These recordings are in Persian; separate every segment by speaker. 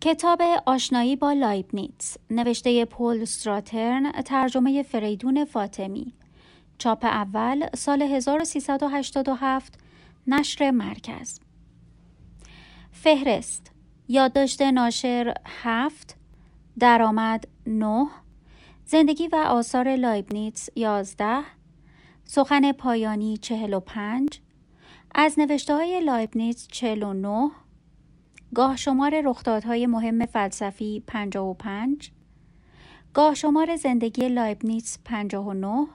Speaker 1: کتاب آشنایی با لایبنیتس نوشته پل استراترن ترجمه فریدون فاطمی. چاپ اول سال 1387 نشر مرکز. فهرست یادداشت ناشر هفت درآمد نه زندگی و آثار لایبنیتس یازده سخن پایانی چهل و پنج از نوشته های لایبنیتس چهل و نه گاه شمار رخدادهای مهم فلسفی 55 گاه شمار زندگی لایبنیتس 59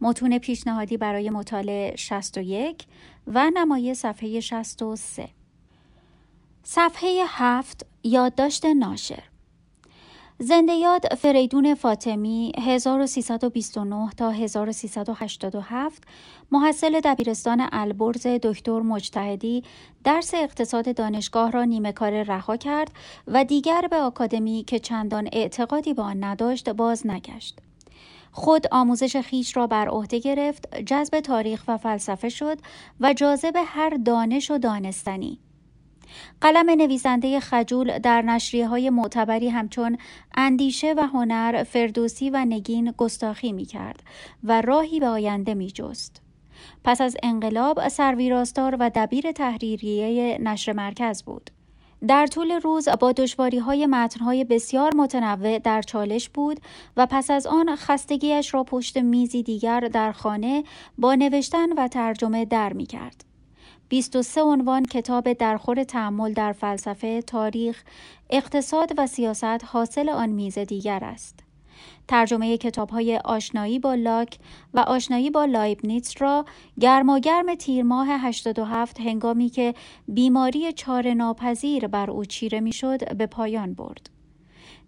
Speaker 1: متون پیشنهادی برای مطالعه 61 و نمایه صفحه 63 صفحه 7 یادداشت ناشر. زنده یاد فریدون فاطمی 1329 تا 1387 محصل دبیرستان البرز دکتر مجتهدی درس اقتصاد دانشگاه را نیمه کار رها کرد و دیگر به آکادمی که چندان اعتقادی به آن نداشت باز نگشت. خود آموزش خیش را بر عهده گرفت، جذب تاریخ و فلسفه شد و جاذب هر دانش و دانستنی. قلم نویسنده خجول در نشریه های معتبری همچون اندیشه و هنر فردوسی و نگین گستاخی می کرد و راهی به آینده می جست. پس از انقلاب سرویراستار و دبیر تحریریه نشر مرکز بود. در طول روز با دشواری های متنهای بسیار متنوع در چالش بود و پس از آن خستگیش را پشت میزی دیگر در خانه با نوشتن و ترجمه در می کرد. 23 عنوان کتاب درخور تعمل در فلسفه، تاریخ، اقتصاد و سیاست حاصل آن میز دیگر است. ترجمه کتاب های آشنایی با لاک و آشنایی با لایبنیتس را گرماگرم تیر ماه 87 هنگامی که بیماری چار ناپذیر بر او چیره می‌شد به پایان برد.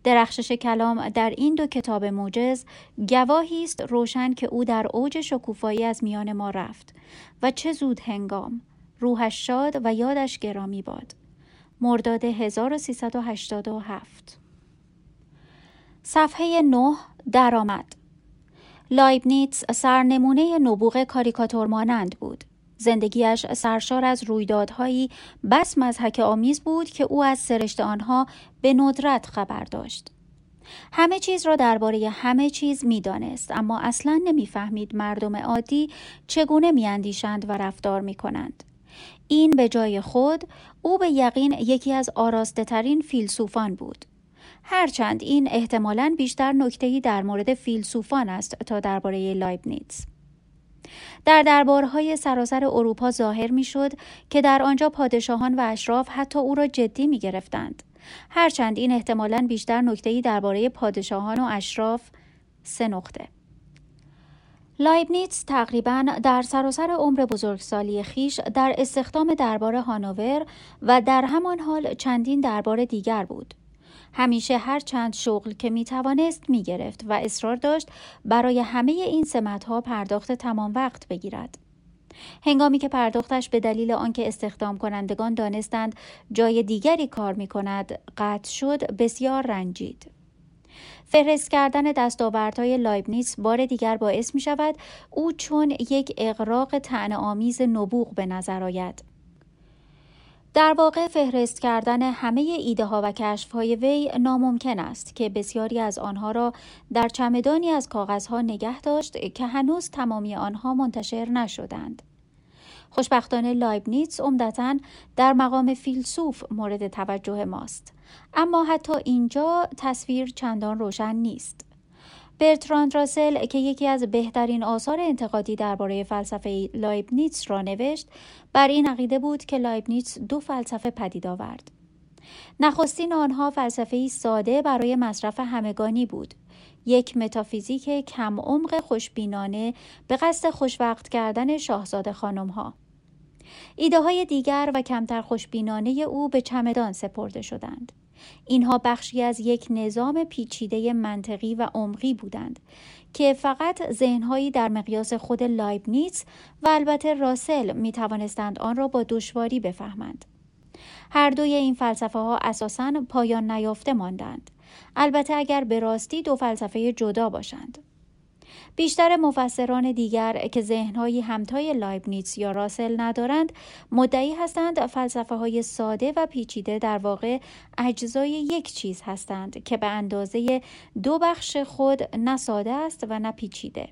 Speaker 1: درخشش کلام در این دو کتاب موجز گواهی است روشن که او در اوج شکوفایی از میان ما رفت و چه زود هنگام روحش شاد و یادش گرامی باد. مرداد 1387 صفحه 9 درآمد لایبنیتس سرنمونه نبوغ کاریکاتور مانند بود. زندگیش سرشار از رویدادهایی بس مزحک آمیز بود که او از سرشت آنها به ندرت خبر داشت. همه چیز را درباره همه چیز می‌دانست اما اصلا نمی‌فهمید مردم عادی چگونه میاندیشند و رفتار می‌کنند. این به جای خود او به یقین یکی از آراسته ترین فیلسوفان بود. هرچند این احتمالاً بیشتر نکته‌ای در مورد فیلسوفان است تا درباره لایبنیتس. در دربارهای سراسر اروپا ظاهر می‌شد که در آنجا پادشاهان و اشراف حتی او را جدی می گرفتند. هرچند این احتمالاً بیشتر نکته‌ای درباره پادشاهان و اشراف سه نقطه. لایبنیتس تقریبا در سراسر عمر بزرگسالی خویش در استخدام دربار هانوور و در همان حال چندین دربار دیگر بود. همیشه هر چند شغل که می توانست می گرفت و اصرار داشت برای همه این سمتها پرداخت تمام وقت بگیرد. هنگامی که پرداختش به دلیل آنکه استخدام کنندگان دانستند جای دیگری کار می کند قطع شد بسیار رنجید. فهرست کردن دستاوردهای لایبنیتس بار دیگر باعث می شود او چون یک اقراق تن آمیز نبوغ به نظر آید. در واقع فهرست کردن همه ایده ها و کشف های وی ناممکن است که بسیاری از آنها را در چمدانی از کاغذها نگه داشت که هنوز تمامی آنها منتشر نشدند. خوشبختانه لایبنیتس عمدتا در مقام فیلسوف مورد توجه ماست اما حتی اینجا تصویر چندان روشن نیست. برتراند راسل که یکی از بهترین آثار انتقادی درباره فلسفه لایبنیتس را نوشت بر این عقیده بود که لایبنیتس دو فلسفه پدید آورد. نخستین آنها فلسفه ساده برای مصرف همگانی بود. یک متافیزیک کم عمق خوشبینانه به قصد خوشوقت کردن شاهزاده خانم ها. ایده های دیگر و کمتر خوشبینانه او به چمدان سپرده شدند. اینها بخشی از یک نظام پیچیده منطقی و عمیقی بودند که فقط ذهنهایی در مقیاس خود لایبنیتس و البته راسل می توانستند آن را با دشواری بفهمند. هر دوی این فلسفه ها اساساً پایان نیافته ماندند. البته اگر به راستی دو فلسفه جدا باشند. بیشتر مفسران دیگر که ذهنهایی همتای لایبنیتس یا راسل ندارند مدعی هستند فلسفه های ساده و پیچیده در واقع اجزای یک چیز هستند که به اندازه دو بخش خود نه ساده است و نه پیچیده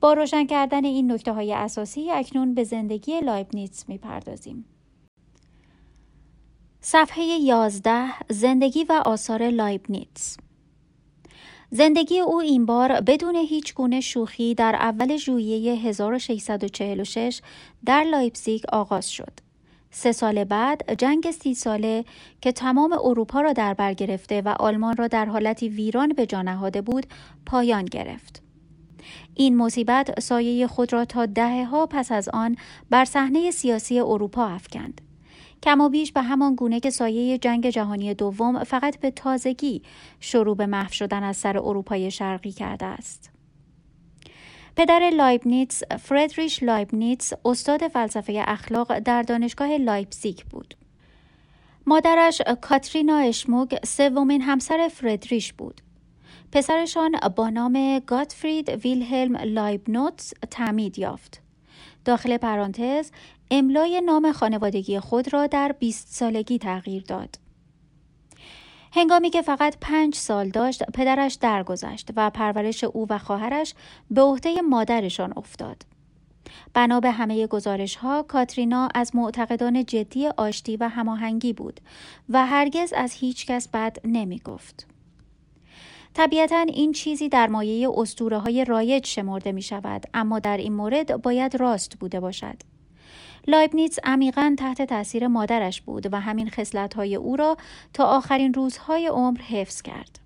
Speaker 1: با روشن کردن این نکته های اساسی اکنون به زندگی لایبنیتس می‌پردازیم. صفحه 11 زندگی و آثار لایبنیتس زندگی او این بار بدون هیچ گونه شوخی در اول ژوئیه 1646 در لایپزیگ آغاز شد. سه سال بعد جنگ سی ساله که تمام اروپا را در بر گرفته و آلمان را در حالتی ویران به جا نهاده بود پایان گرفت. این مصیبت سایه خود را تا دهه ها پس از آن بر صحنه سیاسی اروپا افکند. کم و بیش به همان گونه که سایه جنگ جهانی دوم فقط به تازگی شروع به محو شدن از سر اروپای شرقی کرده است. پدر لایبنیتس فردریش لایبنیتس استاد فلسفه اخلاق در دانشگاه لایپزیگ بود. مادرش کاترینا اشموگ سومین همسر فردریش بود. پسرشان با نام گاتفرید ویلهلم لایبنوتس تعمید یافت. داخل پرانتز املای نام خانوادگی خود را در 20 سالگی تغییر داد. هنگامی که فقط پنج سال داشت پدرش درگذشت و پرورش او و خواهرش به عهده مادرشان افتاد. بنا به همه گزارش ها کاترینا از معتقدان جدی آشتی و هماهنگی بود و هرگز از هیچ کس بد نمی گفت. طبیعتا این چیزی در مایه اسطوره های رایج شمرده می شود اما در این مورد باید راست بوده باشد. لایبنیتس عمیقا تحت تاثیر مادرش بود و همین های او را تا آخرین روزهای عمر حفظ کرد.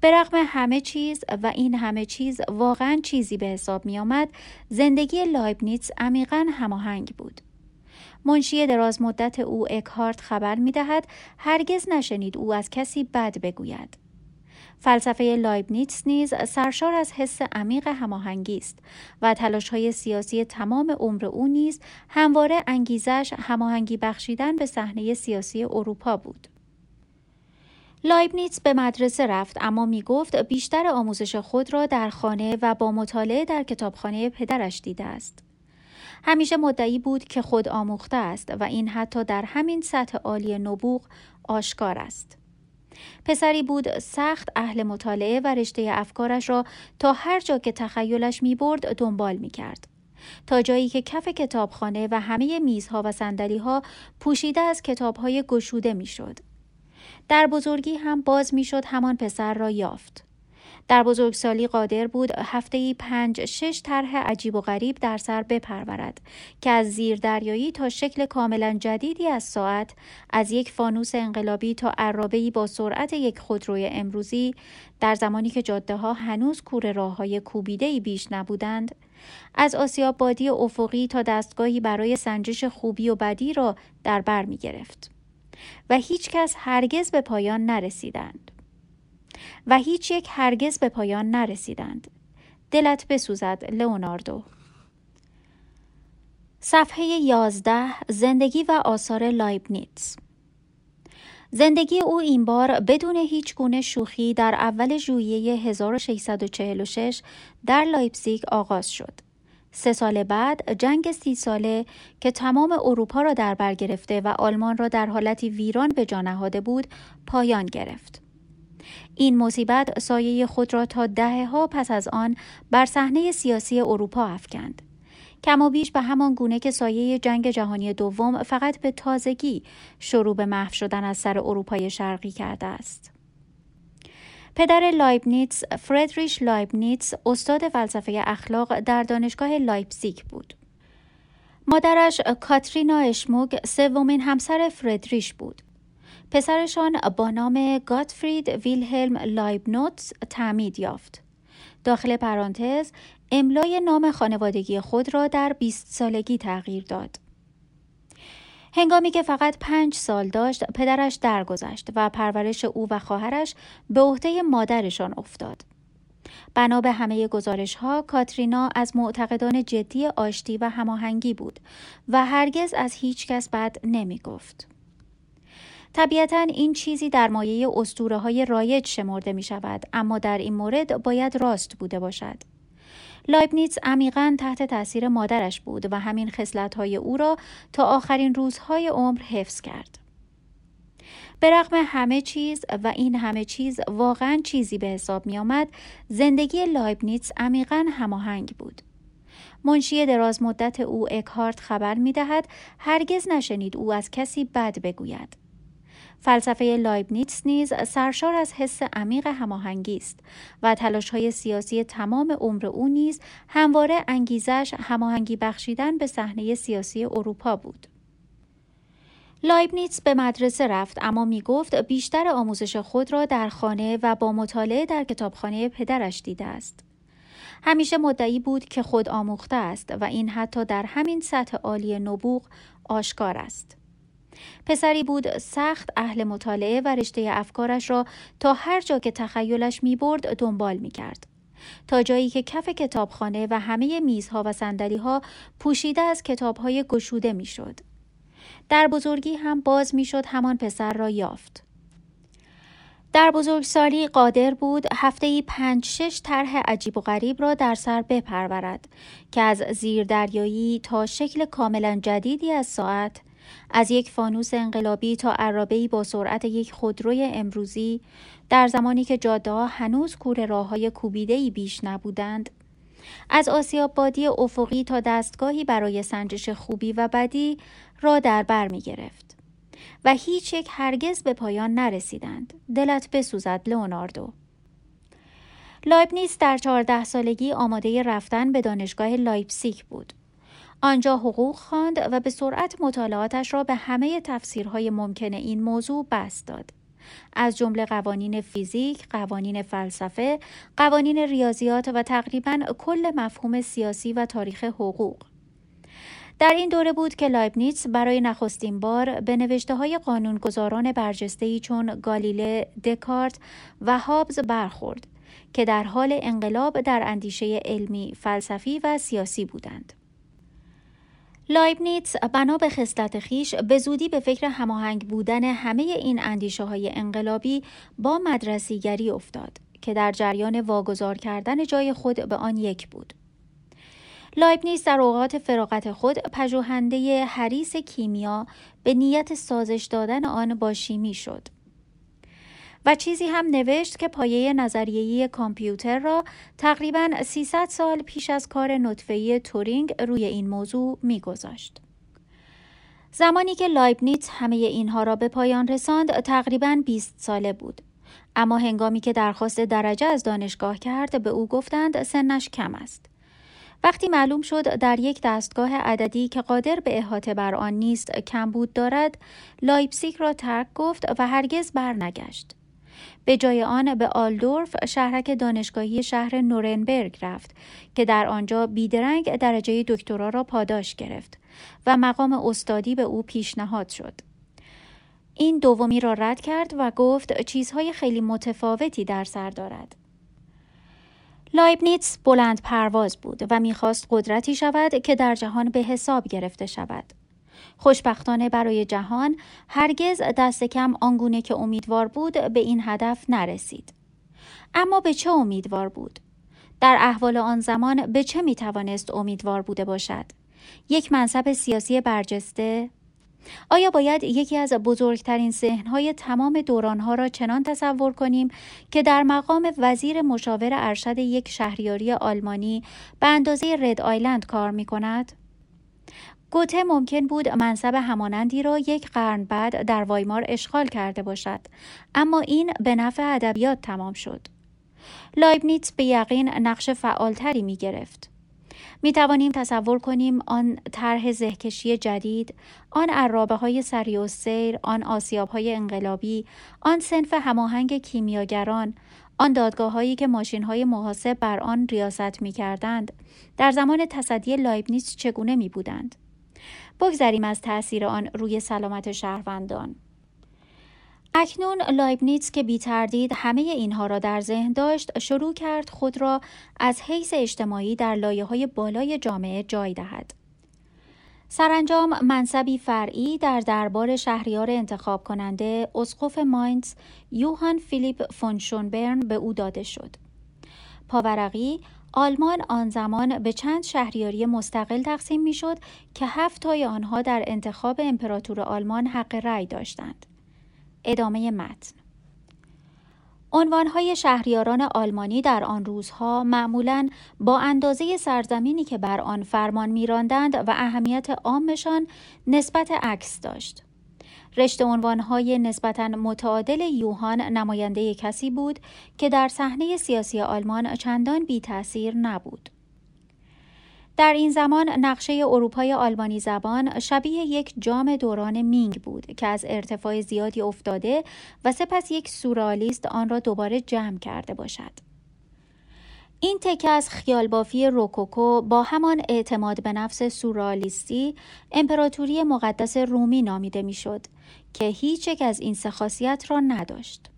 Speaker 1: به رغم همه چیز و این همه چیز واقعا چیزی به حساب می آمد زندگی لایبنیتس عمیقا هماهنگ بود. منشی دراز مدت او اکهارت خبر می دهد هرگز نشنید او از کسی بد بگوید. فلسفه لایبنیتس نیز سرشار از حس عمیق هماهنگی است و های سیاسی تمام عمر او نیز همواره انگیزش هماهنگی بخشیدن به صحنه سیاسی اروپا بود. لایبنیتس به مدرسه رفت اما می گفت بیشتر آموزش خود را در خانه و با مطالعه در کتابخانه پدرش دیده است. همیشه مدعی بود که خود آموخته است و این حتی در همین سطح عالی نبوغ آشکار است. پسری بود سخت اهل مطالعه و رشته افکارش را تا هر جا که تخیلش می برد دنبال می کرد. تا جایی که کف کتابخانه و همه میزها و ها پوشیده از کتابهای گشوده می‌شد. در بزرگی هم باز می‌شد همان پسر را یافت. در بزرگسالی قادر بود هفته ای پنج شش طرح عجیب و غریب در سر بپرورد که از زیر دریایی تا شکل کاملا جدیدی از ساعت از یک فانوس انقلابی تا عرابه با سرعت یک خودروی امروزی در زمانی که جاده ها هنوز کور راه های کوبیده ای بیش نبودند از آسیاب بادی افقی تا دستگاهی برای سنجش خوبی و بدی را در بر می گرفت و هیچ کس هرگز به پایان نرسیدند. و هیچ یک هرگز به پایان نرسیدند. دلت بسوزد لئوناردو صفحه 11 زندگی و آثار لایبنیتس زندگی او این بار بدون هیچ گونه شوخی در اول ژوئیه 1646 در لایپزیگ آغاز شد. سه سال بعد جنگ سی ساله که تمام اروپا را در بر گرفته و آلمان را در حالتی ویران به جا نهاده بود پایان گرفت. این مصیبت سایه خود را تا دهه ها پس از آن بر صحنه سیاسی اروپا افکند. کم و بیش به همان گونه که سایه جنگ جهانی دوم فقط به تازگی شروع به محو شدن از سر اروپای شرقی کرده است. پدر لایبنیتس فردریش لایبنیتس استاد فلسفه اخلاق در دانشگاه لایپزیگ بود. مادرش کاترینا اشموگ سومین همسر فردریش بود. پسرشان با نام گاتفرید ویلهلم لایبنوتس تعمید یافت. داخل پرانتز املای نام خانوادگی خود را در 20 سالگی تغییر داد. هنگامی که فقط پنج سال داشت پدرش درگذشت و پرورش او و خواهرش به عهده مادرشان افتاد. بنا به همه گزارش ها کاترینا از معتقدان جدی آشتی و هماهنگی بود و هرگز از هیچ کس بد نمی گفت. طبیعتا این چیزی در مایه اسطوره های رایج شمرده می شود اما در این مورد باید راست بوده باشد. لایبنیتس عمیقا تحت تاثیر مادرش بود و همین های او را تا آخرین روزهای عمر حفظ کرد. به رغم همه چیز و این همه چیز واقعا چیزی به حساب می آمد زندگی لایبنیتس عمیقا هماهنگ بود. منشی دراز مدت او اکهارت خبر می دهد هرگز نشنید او از کسی بد بگوید. فلسفه لایبنیتس نیز سرشار از حس عمیق هماهنگی است و تلاش های سیاسی تمام عمر او نیز همواره انگیزش هماهنگی بخشیدن به صحنه سیاسی اروپا بود. لایبنیتس به مدرسه رفت اما می گفت بیشتر آموزش خود را در خانه و با مطالعه در کتابخانه پدرش دیده است. همیشه مدعی بود که خود آموخته است و این حتی در همین سطح عالی نبوغ آشکار است. پسری بود سخت اهل مطالعه و رشته افکارش را تا هر جا که تخیلش می برد دنبال می کرد. تا جایی که کف کتابخانه و همه میزها و ها پوشیده از کتابهای گشوده می‌شد. در بزرگی هم باز می‌شد همان پسر را یافت. در بزرگسالی قادر بود هفته ای پنج شش طرح عجیب و غریب را در سر بپرورد که از زیر دریایی تا شکل کاملا جدیدی از ساعت از یک فانوس انقلابی تا عرابه‌ای با سرعت یک خودروی امروزی در زمانی که جاده هنوز کور راه های کوبیده بیش نبودند از آسیاب بادی افقی تا دستگاهی برای سنجش خوبی و بدی را در بر می گرفت. و هیچ یک هرگز به پایان نرسیدند. دلت بسوزد لئوناردو. لایبنیتس در چهارده سالگی آماده رفتن به دانشگاه لایپسیک بود. آنجا حقوق خواند و به سرعت مطالعاتش را به همه تفسیرهای ممکن این موضوع بسط داد. از جمله قوانین فیزیک، قوانین فلسفه، قوانین ریاضیات و تقریبا کل مفهوم سیاسی و تاریخ حقوق. در این دوره بود که لایبنیتس برای نخستین بار به نوشته های قانونگذاران برجسته‌ای چون گالیله، دکارت و هابز برخورد که در حال انقلاب در اندیشه علمی، فلسفی و سیاسی بودند. لایبنیتس بنا به خصلت خویش به زودی به فکر هماهنگ بودن همه این اندیشه های انقلابی با مدرسیگری افتاد که در جریان واگذار کردن جای خود به آن‌ها بود. لایبنیتس در اوقات فراغت خود پژوهنده حریص کیمیا به نیت سازش دادن آن با شیمی شد. و چیزی هم نوشت که پایه نظریه‌ی کامپیوتر را تقریبا 300 سال پیش از کار نطفه‌ای تورینگ روی این موضوع میگذاشت. زمانی که لایبنیتس همه اینها را به پایان رساند تقریبا 20 ساله بود. اما هنگامی که درخواست درجه از دانشگاه کرد به او گفتند سنش کم است. وقتی معلوم شد در یک دستگاه عددی که قادر به احاطه بر آن نیست کمبود دارد لایپسیک را ترک گفت و هرگز برنگشت به جای آن به آلدورف شهرک دانشگاهی شهر نورنبرگ رفت که در آنجا بیدرنگ درجه دکترا را پاداش گرفت و مقام استادی به او پیشنهاد شد. این دومی را رد کرد و گفت چیزهای خیلی متفاوتی در سر دارد. لایبنیتس بلند پرواز بود و می‌خواست قدرتی شود که در جهان به حساب گرفته شود. خوشبختانه برای جهان هرگز دست کم آنگونه که امیدوار بود به این هدف نرسید. اما به چه امیدوار بود؟ در احوال آن زمان به چه می توانست امیدوار بوده باشد؟ یک منصب سیاسی برجسته؟ آیا باید یکی از بزرگترین ذهنهای تمام دورانها را چنان تصور کنیم که در مقام وزیر مشاور ارشد یک شهریاری آلمانی به اندازه رد آیلند کار می کند؟ گوته ممکن بود منصب همانندی را یک قرن بعد در وایمار اشغال کرده باشد. اما این به نفع ادبیات تمام شد. لایبنیتس به یقین نقش فعالتری می گرفت. می توانیم تصور کنیم آن طرح زهکشی جدید، آن عرابه های سری و سیر، آن آسیاب های انقلابی، آن صنف هماهنگ کیمیاگران، آن دادگاه هایی که ماشین های محاسب بر آن ریاست می کردند، در زمان تصدی لایبنیتس چگونه می بودند؟ بگذریم از تاثیر آن روی سلامت شهروندان. اکنون لایبنیتس که بی تردید همه اینها را در ذهن داشت شروع کرد خود را از حیث اجتماعی در لایه های بالای جامعه جای دهد. سرانجام منصبی فرعی در دربار شهریار انتخاب کننده اسقف ماینز یوهان فیلیپ فون شونبرن به او داده شد. پاورقی آلمان آن زمان به چند شهریاری مستقل تقسیم می‌شد که هفت تای آنها در انتخاب امپراتور آلمان حق رأی داشتند. ادامه متن عنوانهای شهریاران آلمانی در آن روزها معمولا با اندازه سرزمینی که بر آن فرمان میراندند و اهمیت عامشان نسبت عکس داشت. رشته عنوانهای نسبتا متعادل یوهان نماینده کسی بود که در صحنه سیاسی آلمان چندان بی تاثیر نبود. در این زمان نقشه اروپای آلمانی زبان شبیه یک جام دوران مینگ بود که از ارتفاع زیادی افتاده و سپس یک سورالیست آن را دوباره جمع کرده باشد. این تکه از خیالبافی روکوکو با همان اعتماد به نفس سورالیستی امپراتوری مقدس رومی نامیده می‌شد که هیچ یک از این سه خاصیت را نداشت.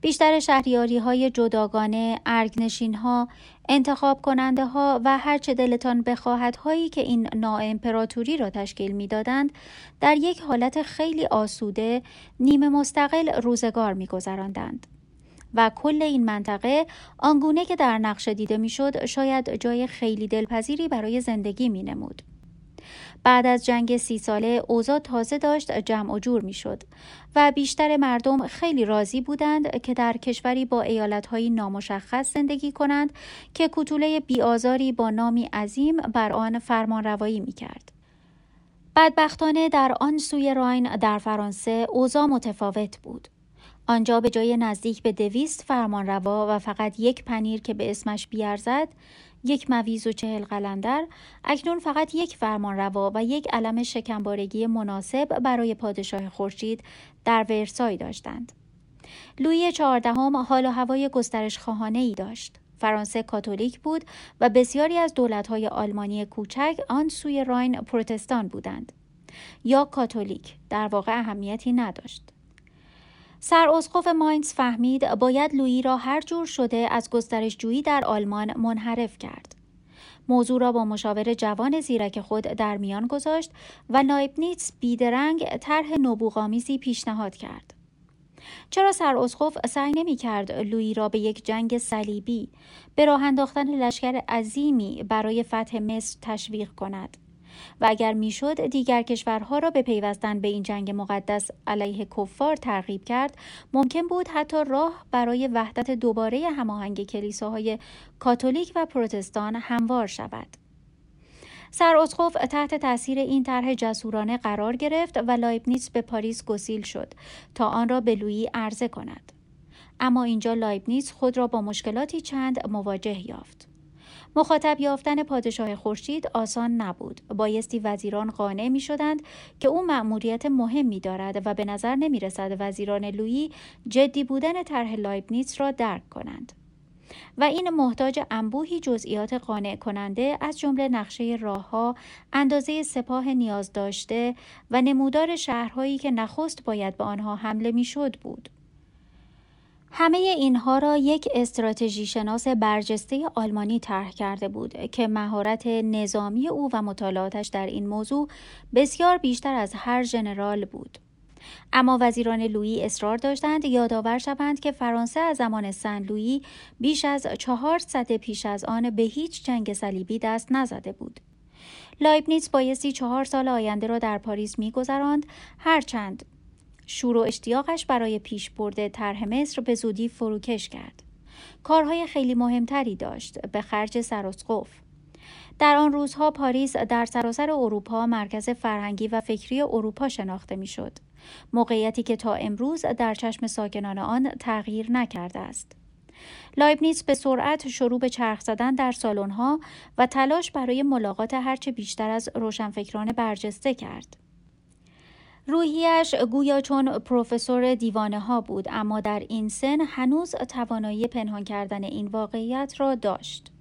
Speaker 1: بیشتر شهریاری های جداگانه، ارگنشین ها، انتخاب کننده ها و هرچه دلتان بخواهد هایی که این ناامپراتوری را تشکیل می‌دادند در یک حالت خیلی آسوده نیمه مستقل روزگار میگذراندند. و کل این منطقه آنگونه که در نقشه دیده می‌شد شاید جای خیلی دلپذیری برای زندگی می نمود. بعد از جنگ سی ساله اوضاع تازه داشت جمع و جور می شد و بیشتر مردم خیلی راضی بودند که در کشوری با ایالتهایی نامشخص زندگی کنند که کتوله بیآزاری با نامی عظیم بر آن فرمان روایی می کرد. بدبختانه در آن سوی راین در فرانسه اوضاع متفاوت بود. آنجا به جای نزدیک به دویست فرمان روا و فقط یک پنیر که به اسمش بیارزد یک مویز و چهل قلندر اکنون فقط یک فرمان روا و یک علم شکمبارگی مناسب برای پادشاه خورشید در ورسای داشتند. لویی چهاردهم حال و هوای گسترش خواهانه ای داشت. فرانسه کاتولیک بود و بسیاری از دولت‌های آلمانی کوچک آن سوی راین پروتستان بودند. یا کاتولیک در واقع اهمیتی نداشت. سر اسقف ماینز فهمید باید لویی را هر جور شده از گسترش جویی در آلمان منحرف کرد. موضوع را با مشاور جوان زیرک خود در میان گذاشت و لایبنیتس بیدرنگ طرح نبوغامیزی پیشنهاد کرد. چرا سر اسقف سعی نمی کرد لویی را به یک جنگ صلیبی به راه انداختن لشکر عظیمی برای فتح مصر تشویق کند؟ و اگر می‌شد دیگر کشورها را به پیوستن به این جنگ مقدس علیه کفار ترغیب کرد ممکن بود حتی راه برای وحدت دوباره هماهنگ کلیساهای کاتولیک و پروتستان هموار شود. سر اسقف تحت تاثیر این طرح جسورانه قرار گرفت و لایبنیتس به پاریس گسیل شد تا آن را به لویی عرضه کند. اما اینجا لایبنیتس خود را با مشکلاتی چند مواجه یافت. مخاطب یافتن پادشاه خورشید آسان نبود بایستی وزیران قانع می شدند که او مأموریت مهمی دارد و به نظر نمی رسد وزیران لویی جدی بودن طرح لایبنیتس را درک کنند و این محتاج انبوهی جزئیات قانع کننده از جمله نقشه راهها، اندازه سپاه نیاز داشته و نمودار شهرهایی که نخست باید به آنها حمله می‌شد بود. همه اینها را یک استراتژی شناس برجسته آلمانی طرح کرده بود که مهارت نظامی او و مطالعاتش در این موضوع بسیار بیشتر از هر ژنرال بود. اما وزیران لویی اصرار داشتند یادآور شوند که فرانسه از زمان سن لویی بیش از چهار سده پیش از آن به هیچ جنگ صلیبی دست نزده بود. لایبنیتس بایستی چهار سال آینده را در پاریس میگذراند هرچند شور و اشتیاقش برای پیشبرد طرح مصر به زودی فروکش کرد. کارهای خیلی مهمتری داشت به خرج سراسقف. در آن روزها پاریس در سراسر اروپا مرکز فرهنگی و فکری اروپا شناخته می‌شد. موقعیتی که تا امروز در چشم ساکنان آن تغییر نکرده است. لایبنیتس به سرعت شروع به چرخ زدن در سالن‌ها و تلاش برای ملاقات هرچه بیشتر از روشنفکران برجسته کرد. روحیش گویا چون پروفسور دیوانه ها بود اما در این سن هنوز توانایی پنهان کردن این واقعیت را داشت.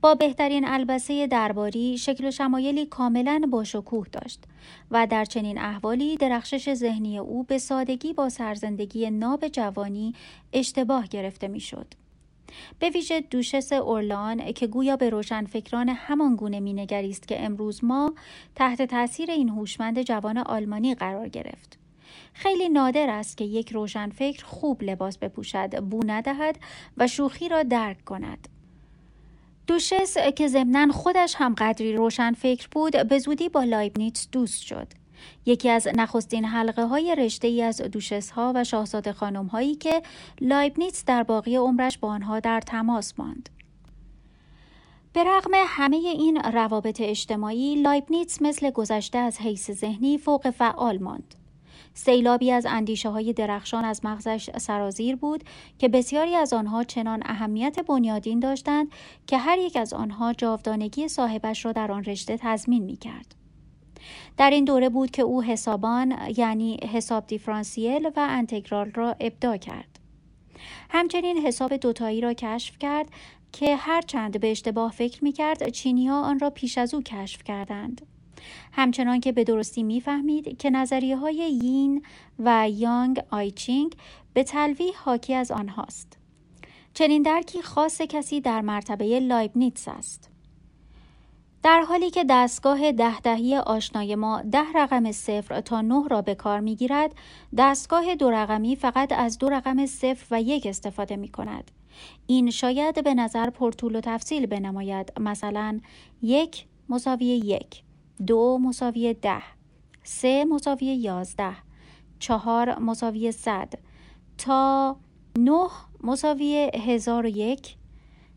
Speaker 1: با بهترین البسه درباری شکل و شمایلی کاملا باشکوه داشت و در چنین احوالی درخشش ذهنی او به سادگی با سرزندگی ناب جوانی اشتباه گرفته می‌شد. به ویژه دوشس اورلان که گویا به روشنفکران همان گونه مینگریست که امروز ما تحت تاثیر این هوشمند جوان آلمانی قرار گرفت. خیلی نادر است که یک روشنفکر خوب لباس بپوشد بو ندهد و شوخی را درک کند. دوشس که ضمنا خودش هم قدری روشنفکر بود به زودی با لایبنیتس دوست شد. یکی از نخستین حلقه های رشته ای از دوشس ها و شاهزاده خانم هایی که لایبنیتس در باقی عمرش با آنها در تماس ماند. به رغم همه این روابط اجتماعی لایبنیتس مثل گذشته از حیث ذهنی فوق فعال ماند. سیلابی از اندیشه های درخشان از مغزش سرازیر بود که بسیاری از آنها چنان اهمیت بنیادین داشتند که هر یک از آنها جاودانگی صاحبش را در آن رشته تضمین می کرد. در این دوره بود که او حسابان یعنی حساب دیفرانسیل و انتگرال را ابداع کرد. همچنین حساب دوتایی را کشف کرد که هرچند به اشتباه فکر می کرد چینی ها آن را پیش از او کشف کردند. همچنان که به درستی می‌فهمید که نظریه های یین و یانگ ئی چینگ به تلویح حاکی از آنهاست. چنین درکی خاص کسی در مرتبه لایبنیتس است. در حالی که دستگاه ده دهی آشنای ما ده رقم صفر تا نه را به کار می گیرد، دستگاه دو رقمی فقط از دو رقم صفر و یک استفاده می کند. این شاید به نظر پرطول و تفصیل بنماید مثلا یک مساوی یک دو مساوی ده سه مساوی یازده چهار مساوی صد تا نه مساوی هزار و یک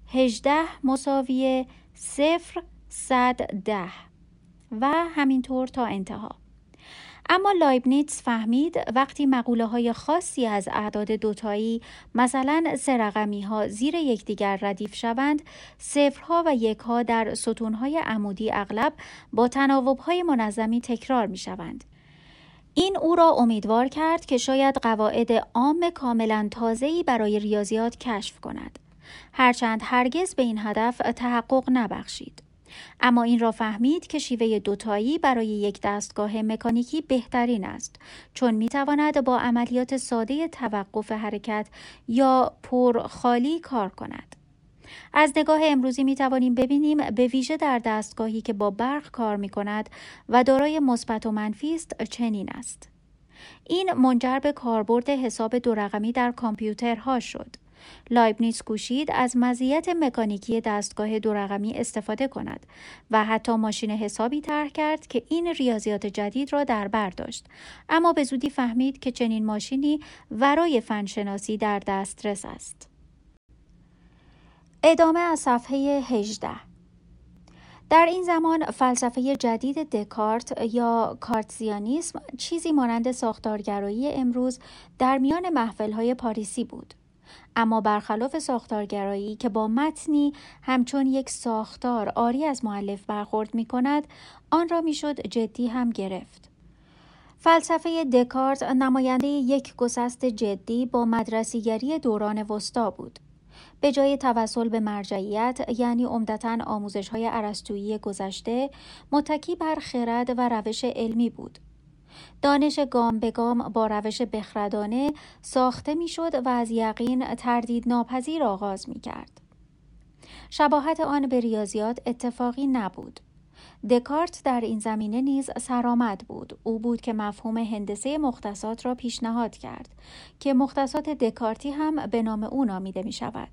Speaker 1: هجده مساوی صفر صد ده و همینطور تا انتها اما لایبنیتس فهمید وقتی مقوله های خاصی از اعداد دوتایی مثلا سه رقمی ها زیر یکدیگر ردیف شوند صفرها و یکها در ستونهای عمودی اغلب با تناوب های منظمی تکرار می شوند. این او را امیدوار کرد که شاید قواعد عام کاملا تازه‌ای برای ریاضیات کشف کند. هرچند هرگز به این هدف تحقق نبخشید. اما این را فهمید که شیوه دوتایی برای یک دستگاه مکانیکی بهترین است چون می تواند با عملیات ساده توقف حرکت یا پر خالی کار کند. از نگاه امروزی می توانیم ببینیم به ویژه در دستگاهی که با برق کار می کند و دارای مثبت و منفی است چنین است. این منجر به کاربرد حساب دو رقمی در کامپیوترها شد. لایبنیتس کوشید از مزیت مکانیکی دستگاه دو رقمی استفاده کند و حتی ماشین حسابی طرح کرد که این ریاضیات جدید را در بر داشت. اما به زودی فهمید که چنین ماشینی ورای فنشناسی در دسترس است. ادامه از صفحه 18 در این زمان فلسفه جدید دکارت یا کارتزیانیسم چیزی مانند ساختارگرایی امروز در میان محفلهای پاریسی بود. اما برخلاف ساختارگرایی که با متنی همچون یک ساختار آری از معلف برخورد می کند آن را می‌شد جدی هم گرفت. فلسفه دکارت نماینده یک گسست جدی با مدرسیگری دوران وسطا بود. به جای توسل به مرجعیت یعنی عمدتا آموزش های عرستویی گذشته متکی بر خرد و روش علمی بود. دانش گام به گام با روش بخردانه ساخته می‌شد و از یقین تردید ناپذیر آغاز می کرد. شباهت آن به ریاضیات اتفاقی نبود. دکارت در این زمینه نیز سرآمد بود او بود که مفهوم هندسه مختصات را پیشنهاد کرد که مختصات دکارتی هم به نام او نامیده می شود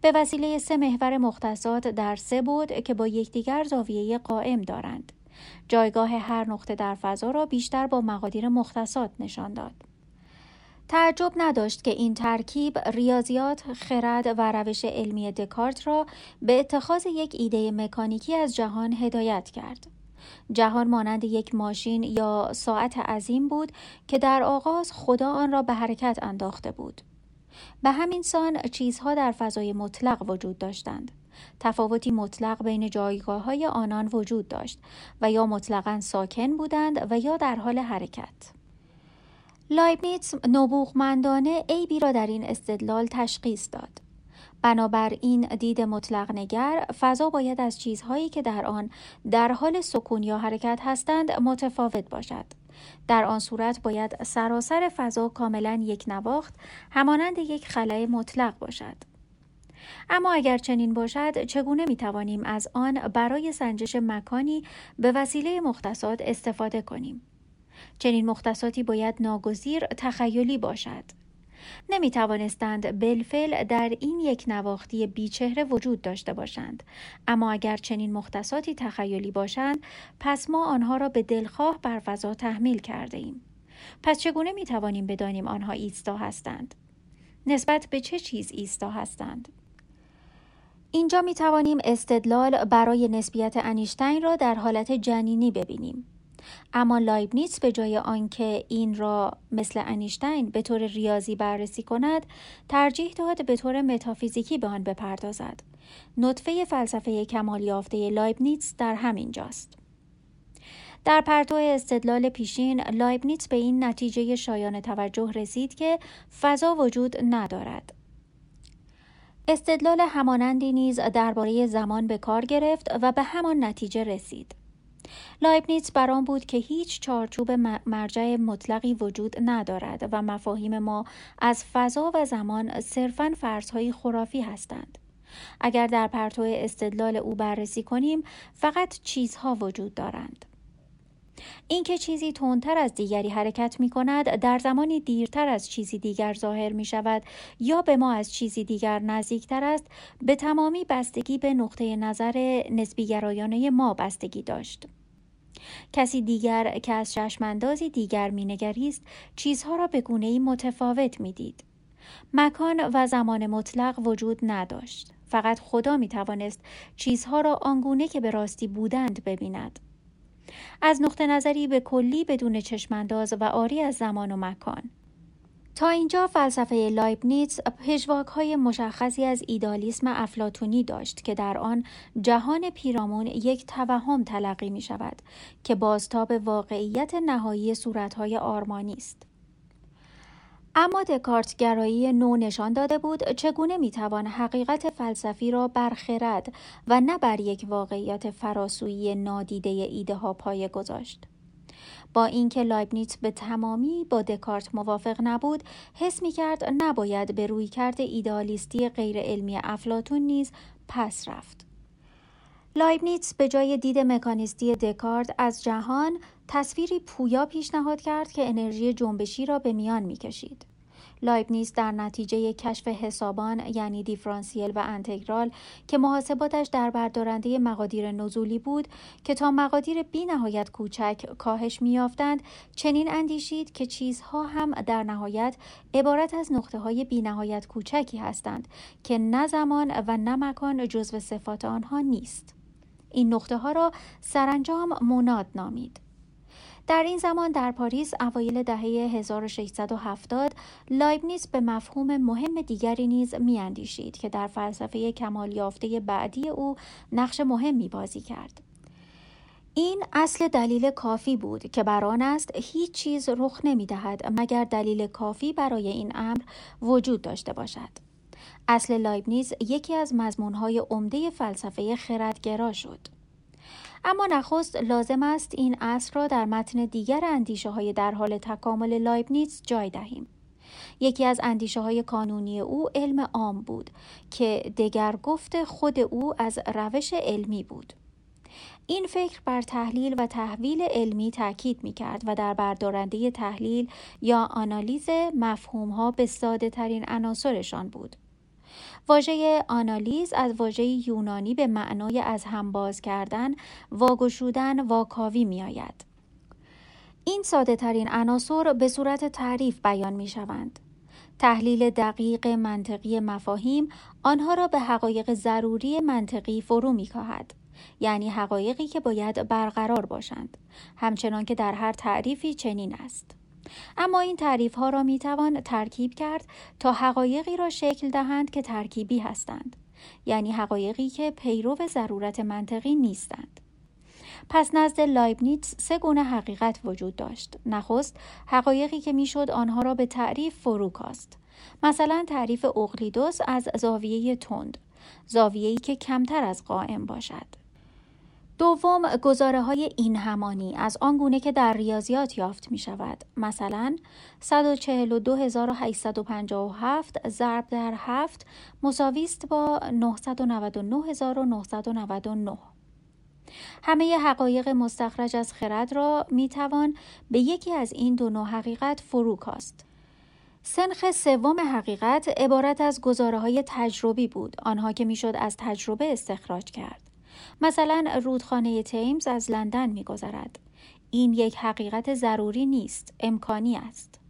Speaker 1: به وسیله سه محور مختصات در سه بود که با یکدیگر زاویه قائم دارند جایگاه هر نقطه در فضا را بیشتر با مقادیر مختصات نشان داد. تعجب نداشت که این ترکیب ریاضیات، خرد و روش علمی دکارت را به اتخاذ یک ایده مکانیکی از جهان هدایت کرد. جهان مانند یک ماشین یا ساعت عظیم بود که در آغاز خدا آن را به حرکت انداخته بود. به همین سان چیزها در فضای مطلق وجود داشتند. تفاوتی مطلق بین جایگاه های آنان وجود داشت و یا مطلقا ساکن بودند و یا در حال حرکت. لایبنیتس نبوغمندانه عیبی را در این استدلال تشخیص داد. بنابراین دید مطلق نگر فضا باید از چیزهایی که در آن در حال سکون یا حرکت هستند متفاوت باشد. در آن صورت باید سراسر فضا کاملا یک نواخت همانند یک خلای مطلق باشد. اما اگر چنین باشد چگونه می توانیم از آن برای سنجش مکانی به وسیله مختصات استفاده کنیم؟ چنین مختصاتی باید ناگزیر تخیلی باشد. نمی توانستند بلفل در این یک نواختی بیچهره وجود داشته باشند. اما اگر چنین مختصاتی تخیلی باشند پس ما آنها را به دلخواه بر فضا تحمیل کرده ایم پس چگونه می توانیم بدانیم آنها ایستا هستند؟ نسبت به چه چیز ایستا هستند؟ اینجا می توانیم استدلال برای نسبیت انیشتین را در حالت جنینی ببینیم. اما لایبنیتس به جای آنکه این را مثل انیشتین به طور ریاضی بررسی کند ترجیح داد به طور متافیزیکی به آن بپردازد. نطفه فلسفه کمال یافته لایبنیتس در همین جاست در پرتو استدلال پیشین لایبنیتس به این نتیجه شایان توجه رسید که فضا وجود ندارد. استدلال همانندی نیز درباره زمان به کار گرفت و به همان نتیجه رسید لایبنیتس بر آن بود که هیچ چارچوب مرجع مطلقی وجود ندارد و مفاهیم ما از فضا و زمان صرفا فرضهای خرافی هستند. اگر در پرتو استدلال او بررسی کنیم فقط چیزها وجود دارند. اینکه چیزی تندتر از دیگری حرکت می کند در زمانی دیرتر از چیزی دیگر ظاهر می شود یا به ما از چیزی دیگر نزدیکتر است به تمامی بستگی به نقطه نظر نسبیگرایانه ما بستگی داشت. کسی دیگر که از چشماندازی دیگر مینگریست چیزها را به گونه متفاوت می‌دید. مکان و زمان مطلق وجود نداشت. فقط خدا می توانست چیزها را آنگونه که به راستی بودند ببیند. از نقطه نظری به کلی بدون چشمانداز و آری از زمان و مکان تا اینجا فلسفه لایبنیتس پژواک های مشخصی از ایدالیسم افلاتونی داشت که در آن جهان پیرامون یک توهم تلقی می شود که بازتاب واقعیت نهایی صورتهای آرمانی است. اما دکارت گرایی نو نشان داده بود چگونه می‌توان حقیقت فلسفی را برخرد و نه بر یک واقعیت فراسویی نادیده ایده ها پایه گذاشت. با اینکه لایبنیتس به تمامی با دکارت موافق نبود حس می کرد نباید به رویکرد ایدالیستی غیر علمی افلاتون نیز پس رفت. لایبنیتس به جای دید مکانیستی دکارت از جهان تصویری پویا پیشنهاد کرد که انرژی جنبشی را به میان می‌کشید. لایبنیز در نتیجه کشف حسابان یعنی دیفرانسیل و انتگرال که محاسباتش در بردارنده مقادیر نزولی بود که تا مقادیر بی نهایت کوچک کاهش میافتند چنین اندیشید که چیزها هم در نهایت عبارت از نقطه های بی نهایت کوچکی هستند که نه زمان و نه مکان جزو صفات آنها نیست این نقطه ها را سرانجام موناد نامید در این زمان در پاریس اوایل دهه 1670 لایبنیز به مفهوم مهم دیگری نیز میاندیشید که در فلسفه کمال یافته بعدی او نقش مهمی بازی کرد. این اصل دلیل کافی بود که بر آن است هیچ چیز رخ نمی دهد مگر دلیل کافی برای این امر وجود داشته باشد. اصل لایبنیز یکی از مضمونهای عمده فلسفه خردگرا شد. اما نخست لازم است این اصل را در متن دیگر اندیشه های در حال تکامل لایبنیتس جای دهیم. یکی از اندیشه های کانونی او علم عام بود که دگر گفت خود او از روش علمی بود. این فکر بر تحلیل و تحویل علمی تاکید می کرد و در بردارنده تحلیل یا آنالیز مفهوم ها به ساده ترین عناصرشان بود. واژه آنالیز از واژه یونانی به معنای از هم باز کردن، واگشودن، واکاوی می آید. این ساده ترین عناصر به صورت تعریف بیان می شوند. تحلیل دقیق منطقی مفاهیم آنها را به حقایق ضروری منطقی فرو می کاهد. یعنی حقایقی که باید برقرار باشند همچنان که در هر تعریفی چنین است اما این تعریف ها را می توان ترکیب کرد تا حقایقی را شکل دهند که ترکیبی هستند یعنی حقایقی که پیرو ضرورت منطقی نیستند. پس نزد لایبنیتس سه گونه حقیقت وجود داشت. نخست حقایقی که می‌شد آنها را به تعریف فرو کاست. مثلا تعریف اقلیدوس از زاویه تند زاویه‌ای که کمتر از قائم باشد. دوم گزاره های این همانی از آنگونه که در ریاضیات یافت می شود. مثلا 142857 ضرب در 7 مساوی است با 999999 همه حقایق مستخرج از خرد را می توان به یکی از این دو نوع حقیقت فرو کاست. سنخ سوم حقیقت عبارت از گزاره های تجربی بود آنها که می‌شد از تجربه استخراج کرد مثلا رودخانه تیمز از لندن میگذرد. این یک حقیقت ضروری نیست امکانی است.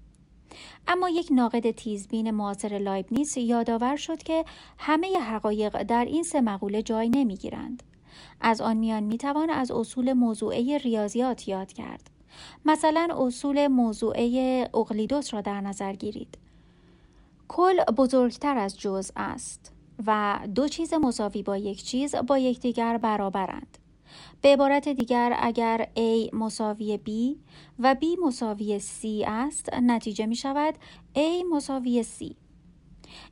Speaker 1: اما یک ناقد تیزبین معاصر لایبنیس یادآور شد که همه حقایق در این سه مقوله جای نمی‌گیرند. از آن میان می‌توان از اصول موضوعه ریاضیات یاد کرد. مثلا اصول موضوعه اقلیدوس را در نظر گیرید. کل بزرگتر از جزء است. و دو چیز مساوی با یک چیز با یکدیگر برابرند. به عبارت دیگر اگر A مساوی B و B مساوی C است نتیجه می شود A مساوی C.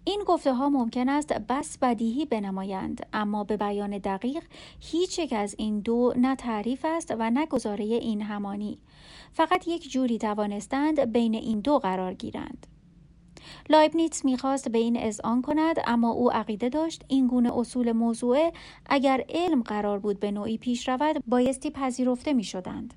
Speaker 1: این گفته ها ممکن است بس بدیهی بنمایند اما به بیان دقیق هیچ یک از این دو نه تعریف است و نه گزاره این همانی. فقط یک جوری توانستند بین این دو قرار گیرند. لایبنیتس می‌خواست به این اذعان کند اما او عقیده داشت این گونه اصول موضوعه اگر علم قرار بود به نوعی پیش رود بایستی پذیرفته می‌شدند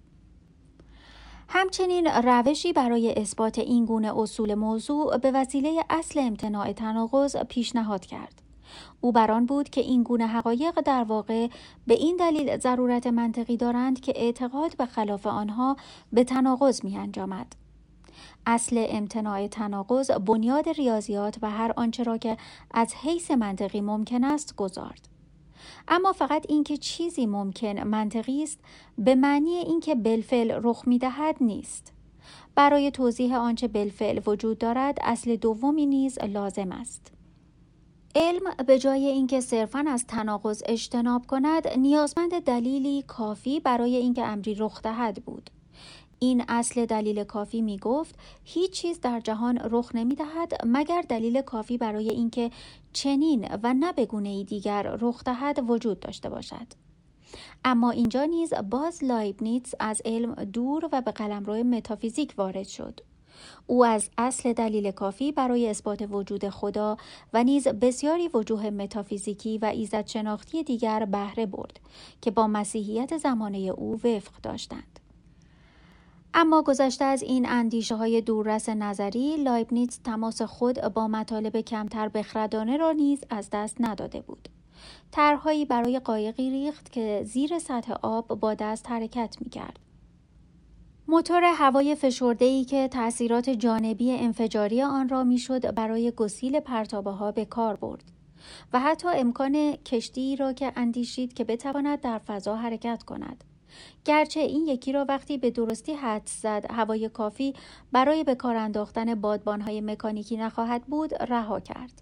Speaker 1: همچنین روشی برای اثبات این گونه اصول موضوع به وسیله اصل امتناع تناقض پیشنهاد کرد. او بران بود که این گونه حقایق در واقع به این دلیل ضرورت منطقی دارند که اعتقاد به خلاف آنها به تناقض می انجامد. اصل امتناع تناقض بنیاد ریاضیات و هر آنچه را که از حیث منطقی ممکن است گذارد. اما فقط اینکه چیزی ممکن منطقی است به معنی اینکه بلفل رخ می‌دهد نیست. برای توضیح آنچه بلفل وجود دارد اصل دومی نیز لازم است. علم به جای اینکه صرفا از تناقض اجتناب کند نیازمند دلیلی کافی برای اینکه امری رخ دهد بود. این اصل دلیل کافی می گفت هیچ چیز در جهان رخ نمی دهد مگر دلیل کافی برای اینکه چنین و نه ای دیگر رخ دهد وجود داشته باشد. اما اینجا نیز باز لایبنیتس از علم دور و به قلمرو متافیزیک وارد شد. او از اصل دلیل کافی برای اثبات وجود خدا و نیز بسیاری وجوه متافیزیکی و ایزد شناختی دیگر بهره برد که با مسیحیت زمانه او وفق داشتند. اما گذشته از این اندیشه های دوررس نظری لایبنیتس تماس خود با مطالب کمتر بخردانه را نیز از دست نداده بود طرحهایی برای قایقی ریخت که زیر سطح آب با دست حرکت می کرد. موتور هوای فشرده که تأثیرات جانبی انفجاری آن را می‌شد برای گسیل پرتابه ها به کار برد و حتی امکان کشتی را که اندیشید که بتواند در فضا حرکت کند گرچه این یکی را وقتی به درستی حد زد هوای کافی برای به کار انداختن بادبانهای مکانیکی نخواهد بود رها کرد.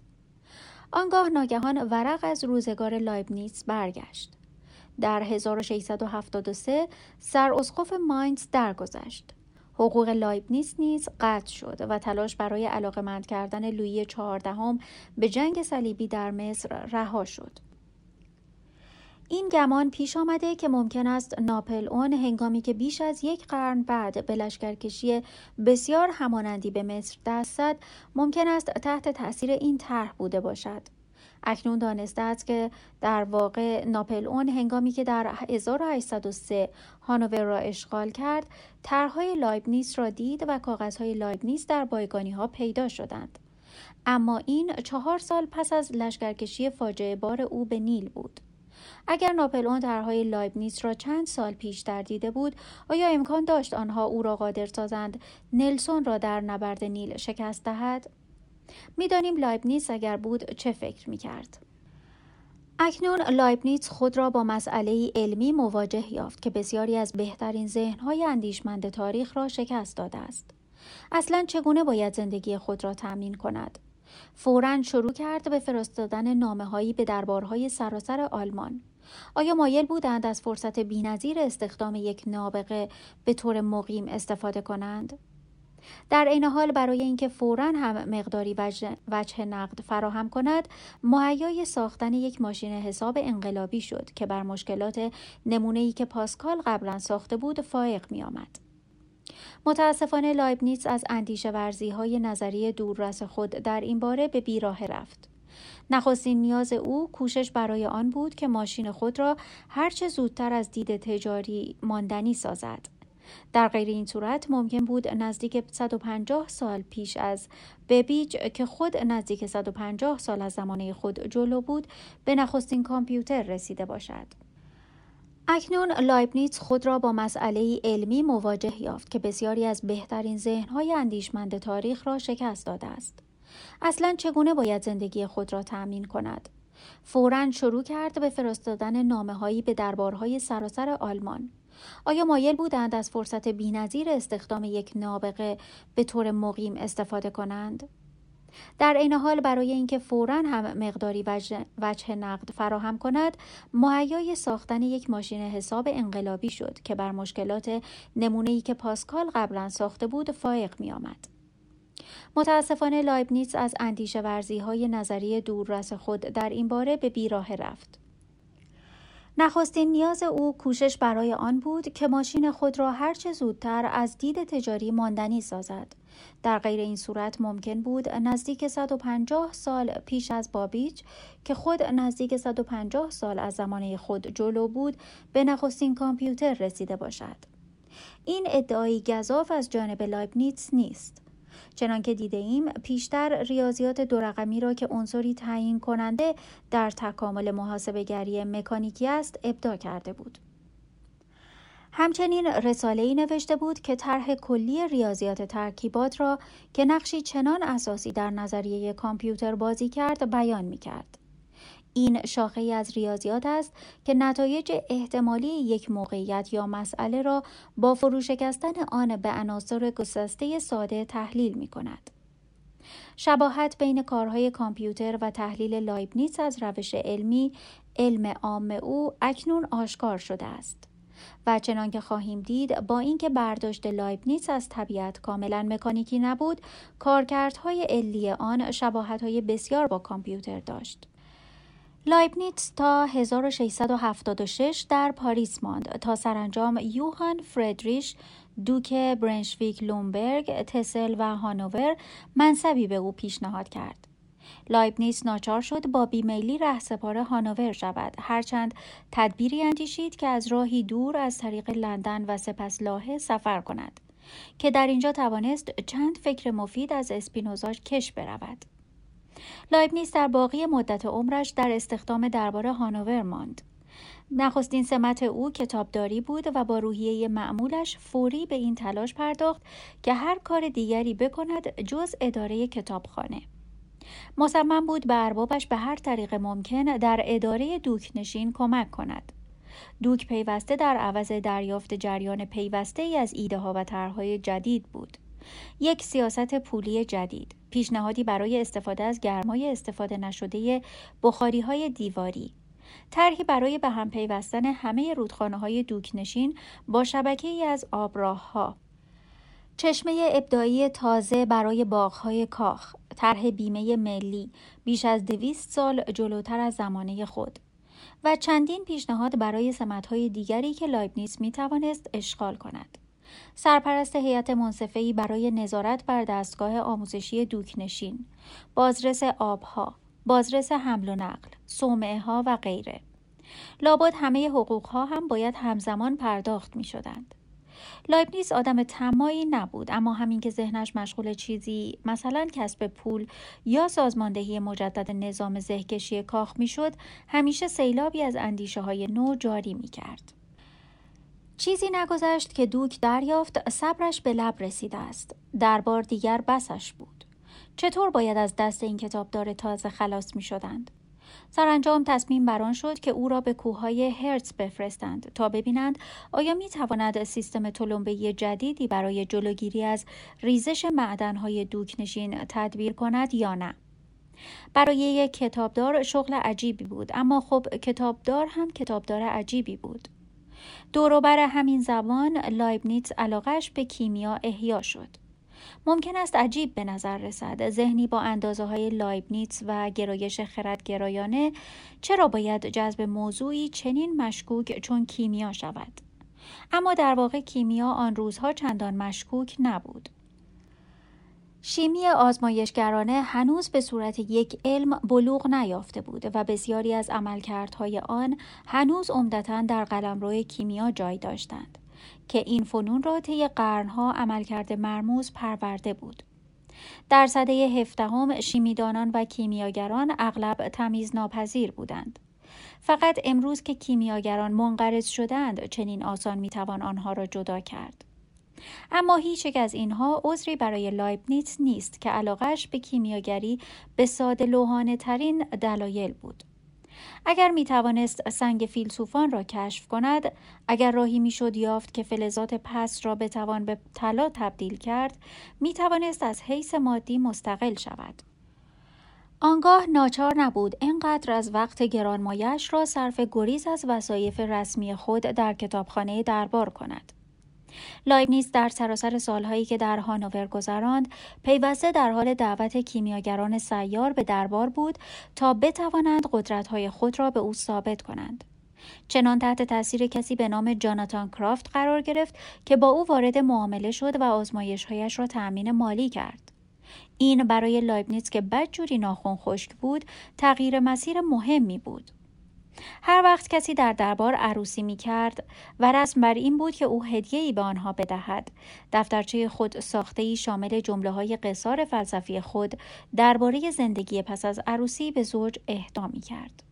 Speaker 1: آنگاه ناگهان ورق از روزگار لایبنیتس برگشت. در 1673 سر اسقف ماینز درگذشت. حقوق لایبنیس نیز قطع شد و تلاش برای علاقمند کردن لویی چهاردهم به جنگ صلیبی در مصر رها شد. این گمان پیش آمده که ممکن است ناپلئون هنگامی که بیش از یک قرن بعد به لشکرکشی بسیار همانندی به مصر دست زد ممکن است تحت تاثیر این طرح بوده باشد. اکنون دانسته است که در واقع ناپلئون هنگامی که در 1803 هانوور را اشغال کرد طرحهای لایبنیس را دید و کاغذهای لایبنیس در بایگانی ها پیدا شدند. اما این چهار سال پس از لشکرکشی فاجعه بار او به نیل بود. اگر ناپلئون طرحهای لایبنیس را چند سال پیشتر دیده بود آیا امکان داشت آنها او را قادر سازند نلسون را در نبرد نیل شکست دهد می‌دانیم لایبنیس اگر بود چه فکر می‌کرد اکنون لایبنیتس خود را با مسئله علمی مواجه یافت که بسیاری از بهترین ذهنهای اندیشمند تاریخ را شکست داده است. اصلا چگونه باید زندگی خود را تأمین کند؟ فورا شروع کرد به فرستادن نامه هایی به دربارهای سراسر آلمان. آیا مایل بودند از فرصت بینظیر استخدام یک نابغه به طور مقیم استفاده کنند؟ در این حال برای اینکه فورا هم مقداری وجه نقد فراهم کند مهیای ساختن یک ماشین حساب انقلابی شد که بر مشکلات نمونه ای که پاسکال قبلا ساخته بود فائق می آمد. متاسفانه لایبنیتس از اندیشه ورزی های نظری دوررس خود در این باره به بیراه رفت. نخستین نیاز او کوشش برای آن بود که ماشین خود را هرچه زودتر از دید تجاری ماندنی سازد. در غیر این صورت ممکن بود نزدیک 150 سال پیش از ببیج که خود نزدیک 150 سال از زمانه خود جلو بود به نخستین کامپیوتر رسیده باشد. اکنون لایبنیتس خود را با مسئله علمی مواجه یافت که بسیاری از بهترین ذهنهای اندیشمند تاریخ را شکست داده است. اصلا چگونه باید زندگی خود را تأمین کند؟ فورا شروع کرد به فرستادن نامه هایی به دربارهای سراسر آلمان. آیا مایل بودند از فرصت بینظیر استخدام یک نابغه به طور مقیم استفاده کنند؟ در این حال برای اینکه فورا هم مقداری وجه نقد فراهم کند مهیای ساختن یک ماشین حساب انقلابی شد که بر مشکلات نمونه ای که پاسکال قبلا ساخته بود فائق می آمد. متاسفانه لایبنیتس از اندیشه ورزی های نظری دوررس خود در این باره به بیراه رفت. نخستین نیاز او کوشش برای آن بود که ماشین خود را هرچه زودتر از دید تجاری ماندنی سازد. در غیر این صورت ممکن بود نزدیک 150 سال پیش از بابیچ که خود نزدیک 150 سال از زمانه خود جلو بود به نخستین کامپیوتر رسیده باشد. این ادعایی گذاف از جانب لایبنیتس نیست. چنانکه دیده ایم پیشتر ریاضیات دو رقمی را که عنصری تعیین کننده در تکامل محاسبهگری مکانیکی است ابدا کرده بود. همچنین رساله ای نوشته بود که طرح کلی ریاضیات ترکیبات را که نقشی چنان اساسی در نظریه کامپیوتر بازی کرد بیان می کرد. این شاخه از ریاضیات است که نتایج احتمالی یک موقعیت یا مسئله را با فروشکستن آن به عناصر گسسته ساده تحلیل می کند. شباهت بین کارهای کامپیوتر و تحلیل لایبنیتس از روش علمی علم عام او اکنون آشکار شده است. و چنان که خواهیم دید با اینکه برداشت لایبنیتس از طبیعت کاملا مکانیکی نبود کارکردهای علی آن شباهتهای بسیار با کامپیوتر داشت لایبنیتس تا 1676 در پاریس ماند. تا سرانجام یوهان فردریش دوک برنشویک لونبورگ تسله و هانوور منصبی به او پیشنهاد کرد. لایبنیتس ناچار شد با بیمیلی رهسپار هانوور شود. هرچند تدبیری اندیشید که از راهی دور از طریق لندن و سپس لاهه سفر کند که در اینجا توانست چند فکر مفید از اسپینوزا کش برود. لایبنیتس در باقی مدت عمرش در استخدام دربار هانوور ماند. نخستین سمت او کتابداری بود و با روحیه معمولش فوری به این تلاش پرداخت که هر کار دیگری بکند جز اداره کتابخانه. مصمم بود به اربابش به هر طریق ممکن در اداره دوکنشین کمک کند. دوک پیوسته در عوض دریافت جریان پیوسته ای از ایده ها و طرحهای جدید بود. یک سیاست پولی جدید. پیشنهادی برای استفاده از گرمای استفاده نشده بخاری های دیواری. طرحی برای به هم پیوستن همه رودخانه های دوکنشین با شبکه ای از آبراه ها چشمه ابدایی تازه برای باغهای کاخ. طرح بیمه ملی. بیش از دویست سال جلوتر از زمانه خود. و چندین پیشنهاد برای سمتهای دیگری که لایبنیتس می توانست اشغال کند. سرپرست هیئت منصفه‌ای برای نظارت بر دستگاه آموزشی دوکنشین، بازرس آبها، بازرس حمل و نقل، صومعه ها و غیره. لابد همه حقوق ها هم باید همزمان پرداخت می شدند. لایبنیز آدم تمایی نبود اما همین که ذهنش مشغول چیزی مثلا کسب پول یا سازماندهی مجدد نظام زهکشی کاخ می‌شد همیشه سیلابی از اندیشه های نو جاری می کرد. چیزی نگذشت که دوک دریافت صبرش به لب رسیده است در بار دیگر بسش بود چطور باید از دست این کتابدار تازه خلاص می شدند سرانجام تصمیم بران شد که او را به کوههای هرتز بفرستند تا ببینند آیا می تواند سیستم تلمبهی جدیدی برای جلوگیری از ریزش معدنهای دوکنشین تدبیر کند یا نه. برای یک کتابدار شغل عجیبی بود اما خب کتابدار هم کتابدار عجیبی بود. دوروبر همین زمان لایبنیتس علاقه‌اش به کیمیا احیا شد. ممکن است عجیب به نظر رسد ذهنی با اندازه های لایبنیتس و گرایش خردگرایانه چرا باید جذب موضوعی چنین مشکوک چون کیمیا شود اما در واقع کیمیا آن روزها چندان مشکوک نبود شیمی آزمایشگرانه هنوز به صورت یک علم بلوغ نیافته بود و بسیاری از عملکردهای آن هنوز عمدتا در قلمرو کیمیا جای داشتند که این فنون را طی قرنها عملکرد مرموز پرورده بود. در سده هفدهم شیمیدانان و کیمیاگران اغلب تمیز ناپذیر بودند. فقط امروز که کیمیاگران منقرض شدند چنین آسان می‌توان آنها را جدا کرد. اما هیچ یک از اینها عذری برای لایبنیتس نیست که علاقش به کیمیاگری به ساده لوحانه ترین دلایل بود. اگر می توانست سنگ فیلسوفان را کشف کند، اگر راهی می شد یافت که فلزات پس را بتوان به طلا تبدیل کرد، می توانست از حیث مادی مستقل شود. آنگاه ناچار نبود اینقدر از وقت گرانمایش را صرف گریز از وظایف رسمی خود در کتابخانه دربار کند. لایبنیز در سراسر سالهایی که در هانوور گذراند پیوسته در حال دعوت کیمیاگران سیار به دربار بود تا بتوانند قدرتهای خود را به او ثابت کنند. چنان تحت تاثیر کسی به نام جاناتان کرافت قرار گرفت که با او وارد معامله شد و آزمایشهایش را تأمین مالی کرد. این برای لایبنیتس که بدجوری ناخون خشک بود تغییر مسیر مهمی بود. هر وقت کسی در دربار عروسی می کرد و رسم بر این بود که او هدیه ای به آنها بدهد دفترچه خود ساخته ای شامل جمله های قصار فلسفی خود درباره زندگی پس از عروسی به زوج اهدا می کرد.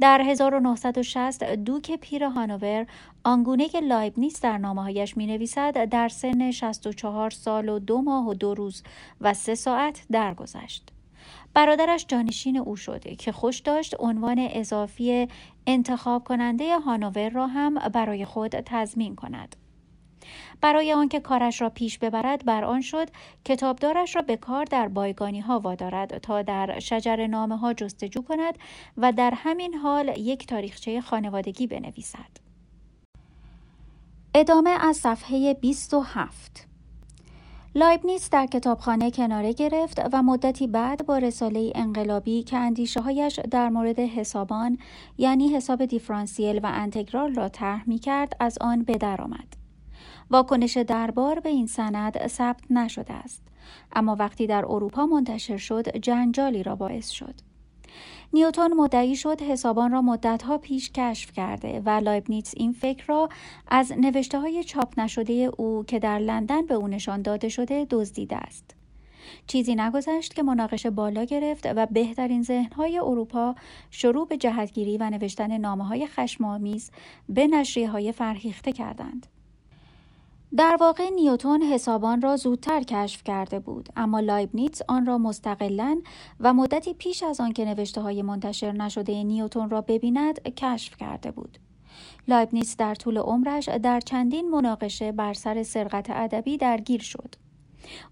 Speaker 1: در 1960 دوک پیر هانوور آنگونه که لایبنیس در نامه هایش می نویسد در سن 64 سال و دو ماه و دو روز و سه ساعت درگذشت. برادرش جانشین او شده که خوش داشت عنوان اضافی انتخاب کننده هانوور را هم برای خود تضمین کند. برای آنکه کارش را پیش ببرد بر آن شد کتابدارش را به کار در بایگانی ها وادارد تا در شجر نامه ها جستجو کند و در همین حال یک تاریخچه خانوادگی بنویسد. ادامه از صفحه 27 لایبنیتس در کتابخانه کناره گرفت و مدتی بعد با رساله انقلابی که اندیشه هایش در مورد حسابان یعنی حساب دیفرانسیل و انتگرال را طرح می کرد از آن به در آمد. واکنش دربار به این سند ثبت نشده است اما وقتی در اروپا منتشر شد جنجالی را باعث شد. نیوتون مدعی شد حسابان را مدتها پیش کشف کرده و لایبنیتس این فکر را از نوشته های چاپ نشده او که در لندن به او نشان داده شده دزدیده است. چیزی نگذشت که مناقشه بالا گرفت و بهترین ذهنهای اروپا شروع به جهتگیری و نوشتن نامه های خشمآمیز به نشریه های فرهیخته کردند. در واقع نیوتون حسابان را زودتر کشف کرده بود اما لایبنیتس آن را مستقلا و مدتی پیش از آن که نوشته های منتشر نشده نیوتون را ببیند کشف کرده بود. لایبنیتس در طول عمرش در چندین مناقشه بر سر سرقت ادبی درگیر شد.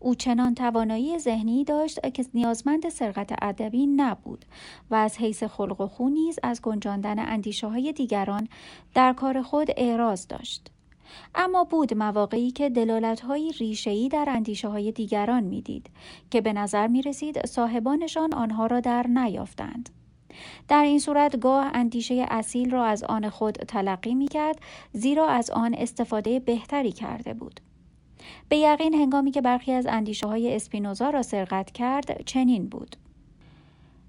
Speaker 1: او چنان توانایی ذهنی داشت که نیازمند سرقت ادبی نبود و از حیث خلق و خو نیز از گنجاندن اندیشه های دیگران در کار خود اعراض داشت. اما بود مواقعی که دلالتهایی ریشهای در اندیشه های دیگران می‌دید که به نظر می رسید صاحبانشان آنها را در نیافتند. در این صورت گاه اندیشه اصیل را از آن خود تلقی می کرد زیرا از آن استفاده بهتری کرده بود. به یقین هنگامی که برخی از اندیشه های اسپینوزا را سرقت کرد چنین بود.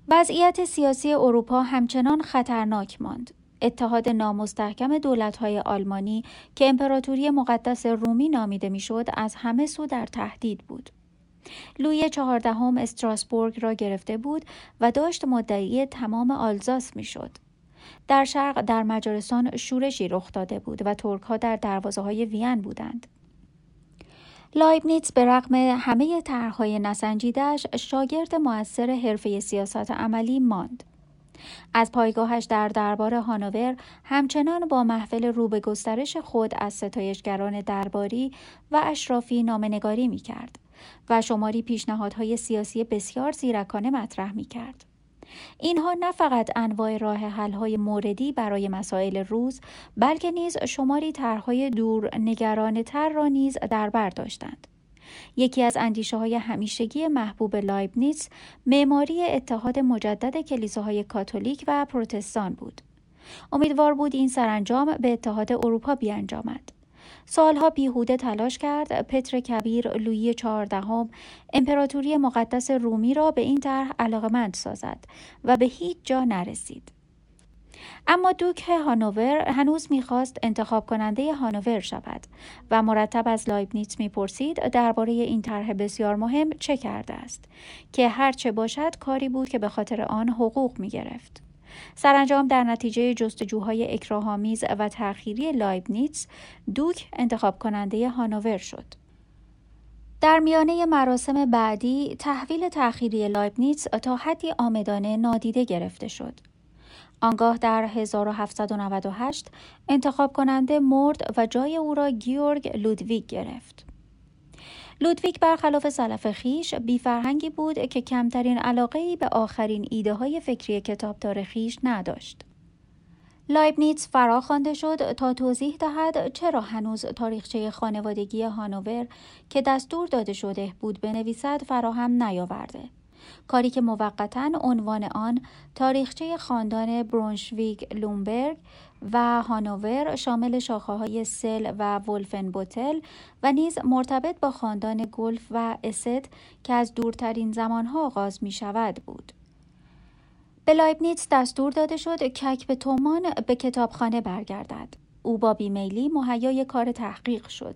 Speaker 1: وضعیت سیاسی اروپا همچنان خطرناک ماند. اتحاد نامستحکم دولت‌های آلمانی که امپراتوری مقدس رومی نامیده می‌شد از همه سو در تهدید بود. لوی چهاردهم استراسبورگ را گرفته بود و داشت مدعی تمام آلزاس می‌شد. در شرق در مجارستان شورشی رخ داده بود و ترک ها در دروازه های وین بودند. لایبنیتس به رغم همه طرحهای نسنجیدهش شاگرد موثر حرفه سیاست عملی ماند. از پایگاهش در دربار هانوور همچنان با محفل رو به گسترش خود از ستایشگران درباری و اشرافی نامنگاری می کرد و شماری پیشنهادهای سیاسی بسیار زیرکانه مطرح می کرد. اینها نه فقط انواع راه حل‌های موردی برای مسائل روز بلکه نیز شماری طرحهای دور نگرانه تر را نیز در بر داشتند. یکی از اندیشه های همیشگی محبوب لایبنیتس معماری اتحاد مجدد کلیساهای کاتولیک و پروتستان بود. امیدوار بود این سرانجام به اتحاد اروپا بیانجامد. سالها بیهوده تلاش کرد پتر کبیر لویی چهاردهم امپراتوری مقدس رومی را به این طرح علاقمند سازد و به هیچ جا نرسید. اما دوک هانوور هنوز می‌خواست انتخاب کننده هانوور شود و مرتب از لایبنیتس می‌پرسید درباره این طرح بسیار مهم چه کرده است که هرچه باشد کاری بود که به خاطر آن حقوق می‌گرفت. سرانجام در نتیجه جستجوهای اکراهآمیز و تأخیری لایبنیتس دوک انتخاب کننده هانوور شد. در میانه مراسم بعدی تحویل تأخیری لایبنیتس تا حدی عامدانه نادیده گرفته شد. آنگاه در 1798 انتخاب کننده مرد و جای او را گئورگ لودویگ گرفت. لودویگ برخلاف سلف خویش بیفرهنگی بود که کمترین علاقه ای به آخرین ایده های فکری کتابدار خویش نداشت. لایبنیتس فرا خوانده شد تا توضیح دهد چرا هنوز تاریخچه خانوادگی هانوور که دستور داده شده بود بنویسد فراهم نیاورده. کاری که موقتا عنوان آن تاریخچه خاندان برونشویگ لونبورگ و هانوور شامل شاخه های تسله و ولفنبوتل و نیز مرتبط با خاندان گوئلف و استه که از دورترین زمانها آغاز می شود بود. به لایبنیتس دستور داده شد کت به تومان به کتابخانه برگردد. او با بیمیلی مهیای کار تحقیق شد.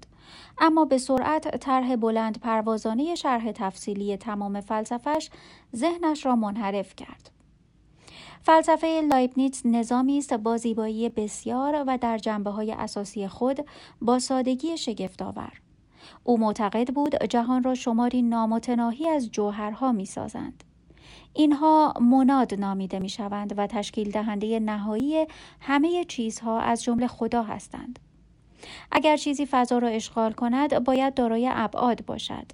Speaker 1: اما به سرعت طرح بلند پروازانه شرح تفصیلی تمام فلسفه‌اش ذهنش را منحرف کرد. فلسفه لایبنیتس نظامی است با زیبایی بسیار و در جنبه های اساسی خود با سادگی شگفتآور. او معتقد بود جهان را شماری نامتناهی از جوهرها می سازند. اینها مناد نامیده می شوند و تشکیل دهنده نهایی همه چیزها از جمله خدا هستند. اگر چیزی فضا را اشغال کند باید دارای ابعاد باشد.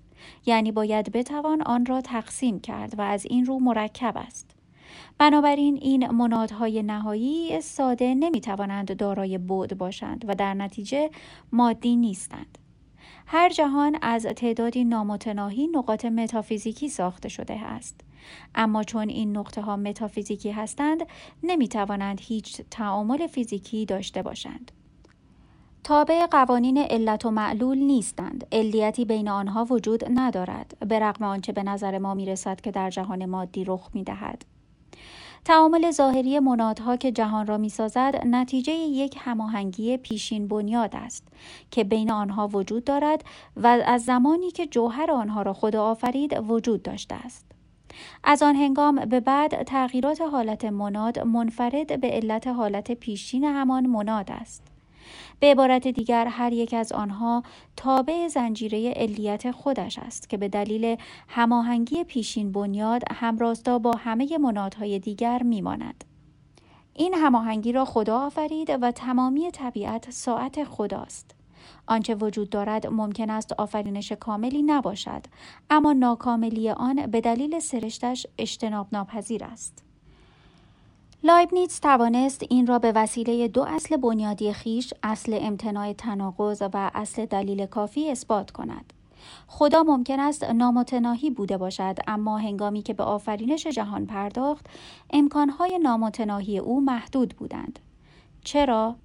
Speaker 1: یعنی باید بتوان آن را تقسیم کرد و از این رو مرکب است. بنابراین این منادهای نهایی ساده نمی توانند دارای بعد باشند و در نتیجه مادی نیستند. هر جهان از تعدادی نامتناهی نقاط متافیزیکی ساخته شده است. اما چون این نقطه ها متافیزیکی هستند نمی توانند هیچ تعامل فیزیکی داشته باشند. تابع قوانین علت و معلول نیستند. علیتی بین آنها وجود ندارد به رغم آنچه به نظر ما می‌رسد که در جهان مادی رخ می‌دهد. تعامل ظاهری منادها که جهان را می‌سازد نتیجه یک هماهنگی پیشین بنیاد است که بین آنها وجود دارد و از زمانی که جوهر آنها را خدا آفرید وجود داشته است. از آن هنگام به بعد تغییرات حالت مناد منفرد به علت حالت پیشین همان مناد است. به عبارت دیگر هر یک از آنها تابع زنجیره علیت خودش است که به دلیل هماهنگی پیشین بنیاد همراستا با همه منادهای دیگر میماند. این هماهنگی را خدا آفرید و تمامی طبیعت ساعت خداست. آنچه وجود دارد ممکن است آفرینش کاملی نباشد اما ناکاملی آن به دلیل سرشتش اجتناب ناپذیر است. لایبنیتس توانست این را به وسیله دو اصل بنیادی خیش اصل امتناع تناقض و اصل دلیل کافی اثبات کند. خدا ممکن است نامتناهی بوده باشد اما هنگامی که به آفرینش جهان پرداخت امکانهای نامتناهی او محدود بودند. چرا؟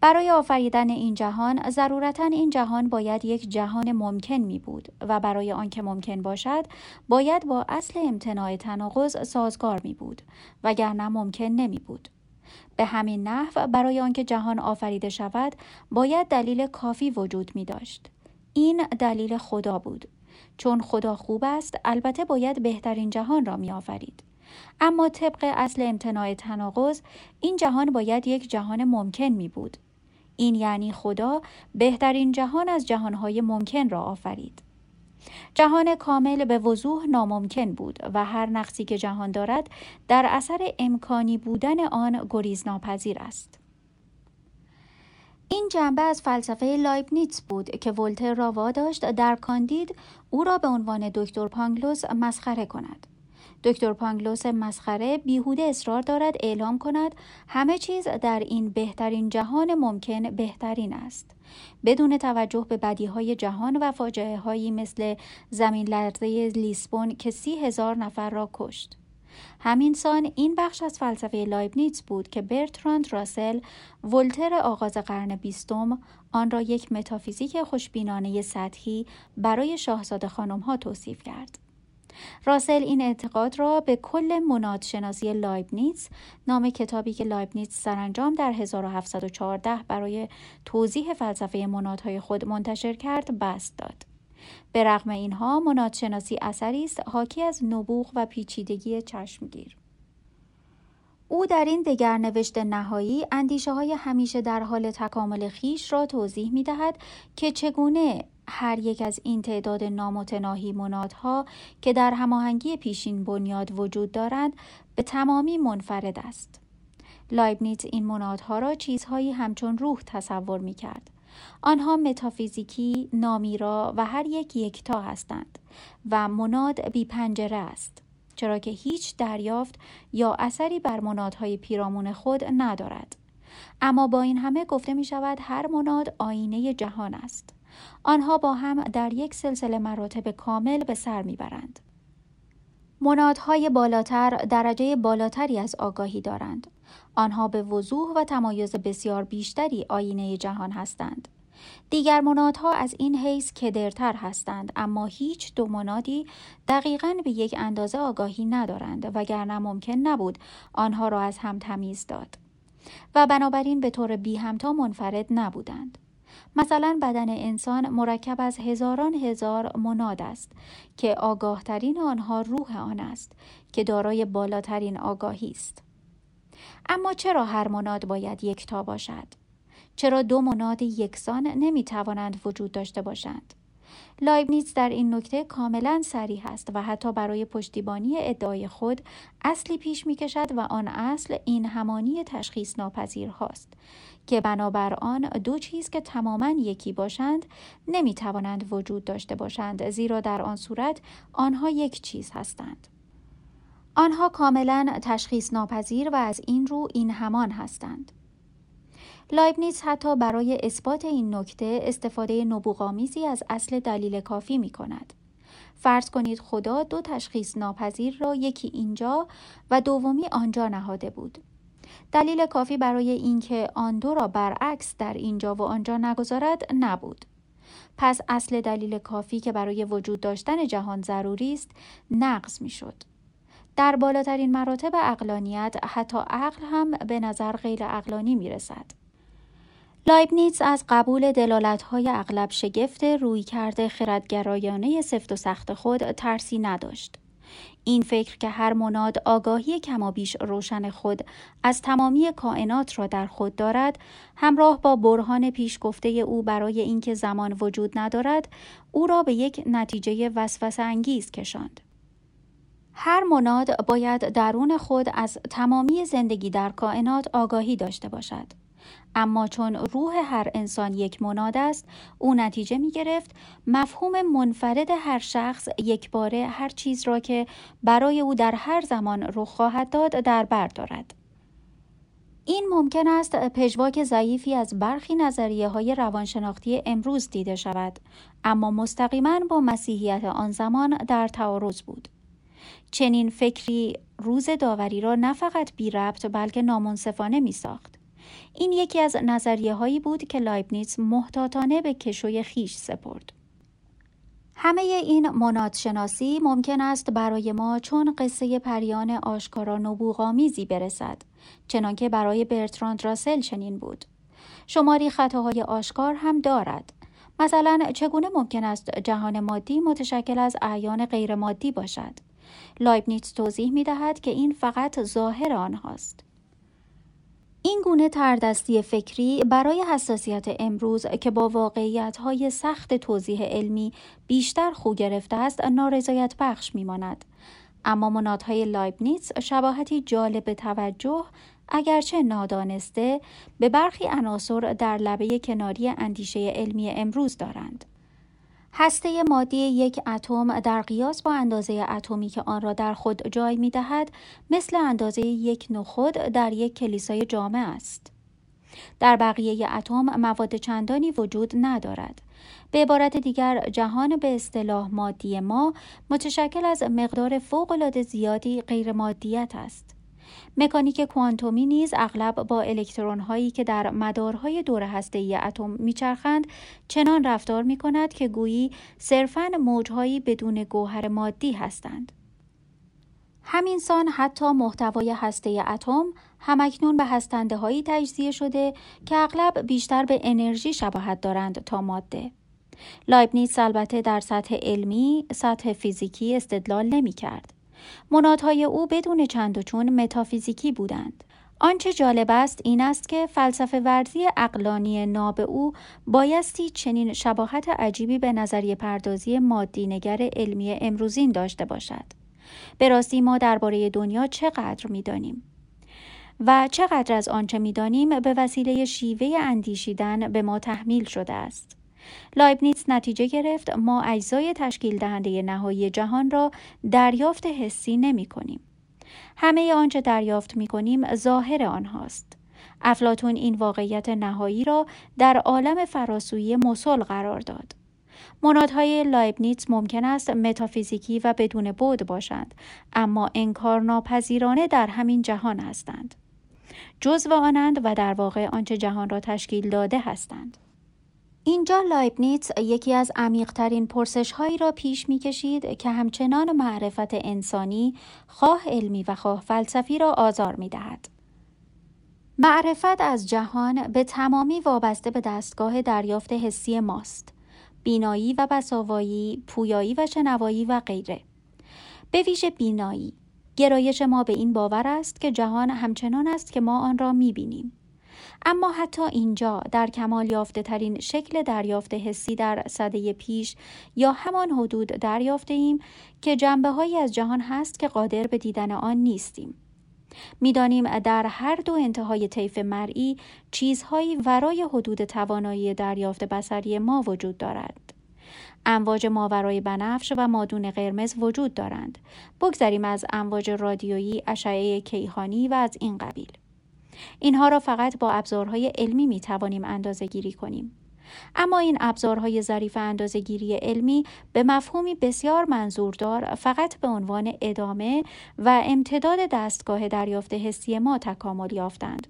Speaker 1: برای آفریدن این جهان ضرورتا این جهان باید یک جهان ممکن می بود و برای آنکه ممکن باشد باید با اصل امتناع تناقض سازگار می بود وگرنه ممکن نمی بود به همین نحو برای آنکه جهان آفریده شود باید دلیل کافی وجود می داشت این دلیل خدا بود. چون خدا خوب است البته باید بهترین جهان را می آفرید اما طبق اصل امتناع تناقض این جهان باید یک جهان ممکن می بود این یعنی خدا بهترین جهان از جهانهای ممکن را آفرید. جهان کامل به وضوح ناممکن بود و هر نقصی که جهان دارد در اثر امکانی بودن آن گریزناپذیر است. این جنبه از فلسفه لایبنیتس بود که ولتر را واداشت در کاندید او را به عنوان دکتر پانگلوس مسخره کند. دکتر پانگلوس مسخره بیهوده اصرار دارد اعلام کند همه چیز در این بهترین جهان ممکن بهترین است بدون توجه به بدیهای جهان و فاجعه هایی مثل زمین لرزه لیسبون که سی هزار نفر را کشت همین سان این بخش از فلسفه لایبنیتس بود که برتراند راسل در آغاز قرن بیستم آن را یک متافیزیک خوشبینانه سطحی برای شاهزاده خانم ها توصیف کرد. راسل این اعتقاد را به کل منادشناسی لایبنیتس نام کتابی که لایبنیتس سرانجام در 1714 برای توضیح فلسفه منادهای خود منتشر کرد بسط داد. به رغم اینها منادشناسی اثری است حاکی از نبوغ و پیچیدگی چشمگیر. او در این دگرنوشت نهایی اندیشه های همیشه در حال تکامل خویش را توضیح می دهد که چگونه هر یک از این تعداد نامتناهی منادها که در هماهنگی پیشین بنیاد وجود دارند به تمامی منفرد است. لایبنیت این منادها را چیزهایی همچون روح تصور می کرد. آنها متافیزیکی، نامیرا و هر یک یکتا هستند و مناد بی پنجره است. چرا که هیچ دریافت یا اثری بر منادهای پیرامون خود ندارد. اما با این همه گفته می شود هر مناد آینه جهان است. آنها با هم در یک سلسله مراتب کامل به سر می‌برند. منادهای بالاتر درجه بالاتری از آگاهی دارند. آنها به وضوح و تمایز بسیار بیشتری آینه جهان هستند. دیگر منادها از این حیث کدرتر هستند اما هیچ دو منادی دقیقا به یک اندازه آگاهی ندارند وگرنه ممکن نبود آنها را از هم تمیز داد و بنابراین به طور بی همتا منفرد نبودند. مثلا بدن انسان مرکب از هزاران هزار مناد است که آگاهترین آنها روح آن است که دارای بالاترین آگاهی است. اما چرا هر مناد باید یکتا باشد؟ چرا دو مناد یکسان نمی توانند وجود داشته باشند؟ لایبنیتس در این نکته کاملا سریح است و حتی برای پشتیبانی ادعای خود اصلی پیش می کشد و آن اصل این همانی تشخیص ناپذیر هاست که بنابر آن دو چیز که تماما یکی باشند نمی توانند وجود داشته باشند زیرا در آن صورت آنها یک چیز هستند. آنها کاملا تشخیص ناپذیر و از این رو این همان هستند. لایبنیز حتی برای اثبات این نکته استفاده نبوغامیزی از اصل دلیل کافی می کند. فرض کنید خدا دو تشخیص ناپذیر را یکی اینجا و دومی آنجا نهاده بود. دلیل کافی برای اینکه آن دو را برعکس در اینجا و آنجا نگذارد نبود. پس اصل دلیل کافی که برای وجود داشتن جهان ضروری است نقض می شد. در بالاترین مراتب عقلانیت حتی عقل هم به نظر غیر عقلانی می رسد. لایبنیتس از قبول دلالتهای اغلب شگفت رویکرد خردگرایانه سفت و سخت خود ترسی نداشت. این فکر که هر مناد آگاهی کمابیش روشن خود از تمامی کائنات را در خود دارد همراه با برهان پیش گفته او برای اینکه زمان وجود ندارد او را به یک نتیجه وسوسه انگیز کشاند هر مناد باید درون خود از تمامی زندگی در کائنات آگاهی داشته باشد اما چون روح هر انسان یک مناد است او نتیجه می گرفت مفهوم منفرد هر شخص یک باره هر چیز را که برای او در هر زمان رخ خواهد داد در بر دارد. این ممکن است پژواک ضعیفی از برخی نظریه های روانشناختی امروز دیده شود اما مستقیما با مسیحیت آن زمان در تعارض بود. چنین فکری روز داوری را نه فقط بی ربط بلکه نامنصفانه می ساخت این یکی از نظریه هایی بود که لایبنیتس محتاطانه به کشوی خیش سپرد. همه این منادشناسی ممکن است برای ما چون قصه پریان آشکارا نبوغامیزی برسد چنانکه برای برتراند راسل چنین بود. شماری خطاهای آشکار هم دارد. مثلا چگونه ممکن است جهان مادی متشکل از اعیان غیر مادی باشد؟ لایبنیتس توضیح می دهد که این فقط ظاهر آنهاست. این گونه تردستی فکری برای حساسیت امروز که با واقعیت های سخت توضیح علمی بیشتر خو گرفته است نارضایت بخش میماند. اما منادهای لایبنیتس شباهتی جالب توجه اگرچه نادانسته به برخی عناصر در لبه کناری اندیشه علمی امروز دارند. هسته مادی یک اتم در قیاس با اندازه اتمی که آن را در خود جای می دهد مثل اندازه یک نخود در یک کلیسای جامع است. در بقیه اتم مواد چندانی وجود ندارد. به عبارت دیگر جهان به اصطلاح مادی ما متشکل از مقدار فوقالعاده زیادی غیر مادیت است. مکانیک کوانتومی نیز اغلب با الکترون هایی که در مدارهای دور هسته اتم میچرخند چنان رفتار می کند که گویی صرفاً موجهایی بدون گوهر مادی هستند. همین سان حتی محتوای هسته اتم همکنون به هستنده هایی تجزیه شده که اغلب بیشتر به انرژی شباهت دارند تا ماده. لایبنیتس البته در سطح علمی، سطح فیزیکی استدلال نمی کرد. منادهای او بدون چند و چون متافیزیکی بودند. آنچه جالب است این است که فلسفه ورزی اقلانی ناب او بایستی چنین شباهت عجیبی به نظریه پردازی مادی نگر علمی امروزین داشته باشد. به راستی ما درباره دنیا چقدر می‌دانیم و چقدر از آنچه می‌دانیم به وسیله شیوه اندیشیدن به ما تحمیل شده است. لایبنیتس نتیجه گرفت ما اجزای تشکیل دهنده نهایی جهان را دریافت حسی نمی کنیم. همه آنچه دریافت می کنیم ظاهر آنهاست. افلاطون این واقعیت نهایی را در عالم فراسویی مثل قرار داد. منادهای لایبنیتس ممکن است متافیزیکی و بدون بعد باشند اما انکار ناپذیرانه در همین جهان هستند جزو آنند و در واقع آنچه جهان را تشکیل داده هستند اینجا لایبنیتس یکی از عمیقترین پرسش هایی را پیش می کشید که همچنان معرفت انسانی خواه علمی و خواه فلسفی را آزار می دهد. معرفت از جهان به تمامی وابسته به دستگاه دریافت حسی ماست. بینایی و بساوایی، پویایی و شنوایی و غیره. به ویژه بینایی. گرایش ما به این باور است که جهان همچنان است که ما آن را می بینیم. اما حتی اینجا در کمال یافته ترین شکل دریافت حسی در صده پیش یا همان حدود دریافته ایم که جنبه هایی از جهان هست که قادر به دیدن آن نیستیم. می‌دانیم در هر دو انتهای طیف مرئی چیزهایی ورای حدود توانایی دریافت بسری ما وجود دارد. امواج ماورای بنفش و مادون قرمز وجود دارند. بگذریم از امواج رادیویی، اشعه کیهانی و از این قبیل. اینها را فقط با ابزارهای علمی می توانیم اندازه گیری کنیم. اما این ابزارهای ظریف اندازهگیری علمی به مفهومی بسیار منظوردار فقط به عنوان ادامه و امتداد دستگاه دریافت حسی ما تکامل یافتند.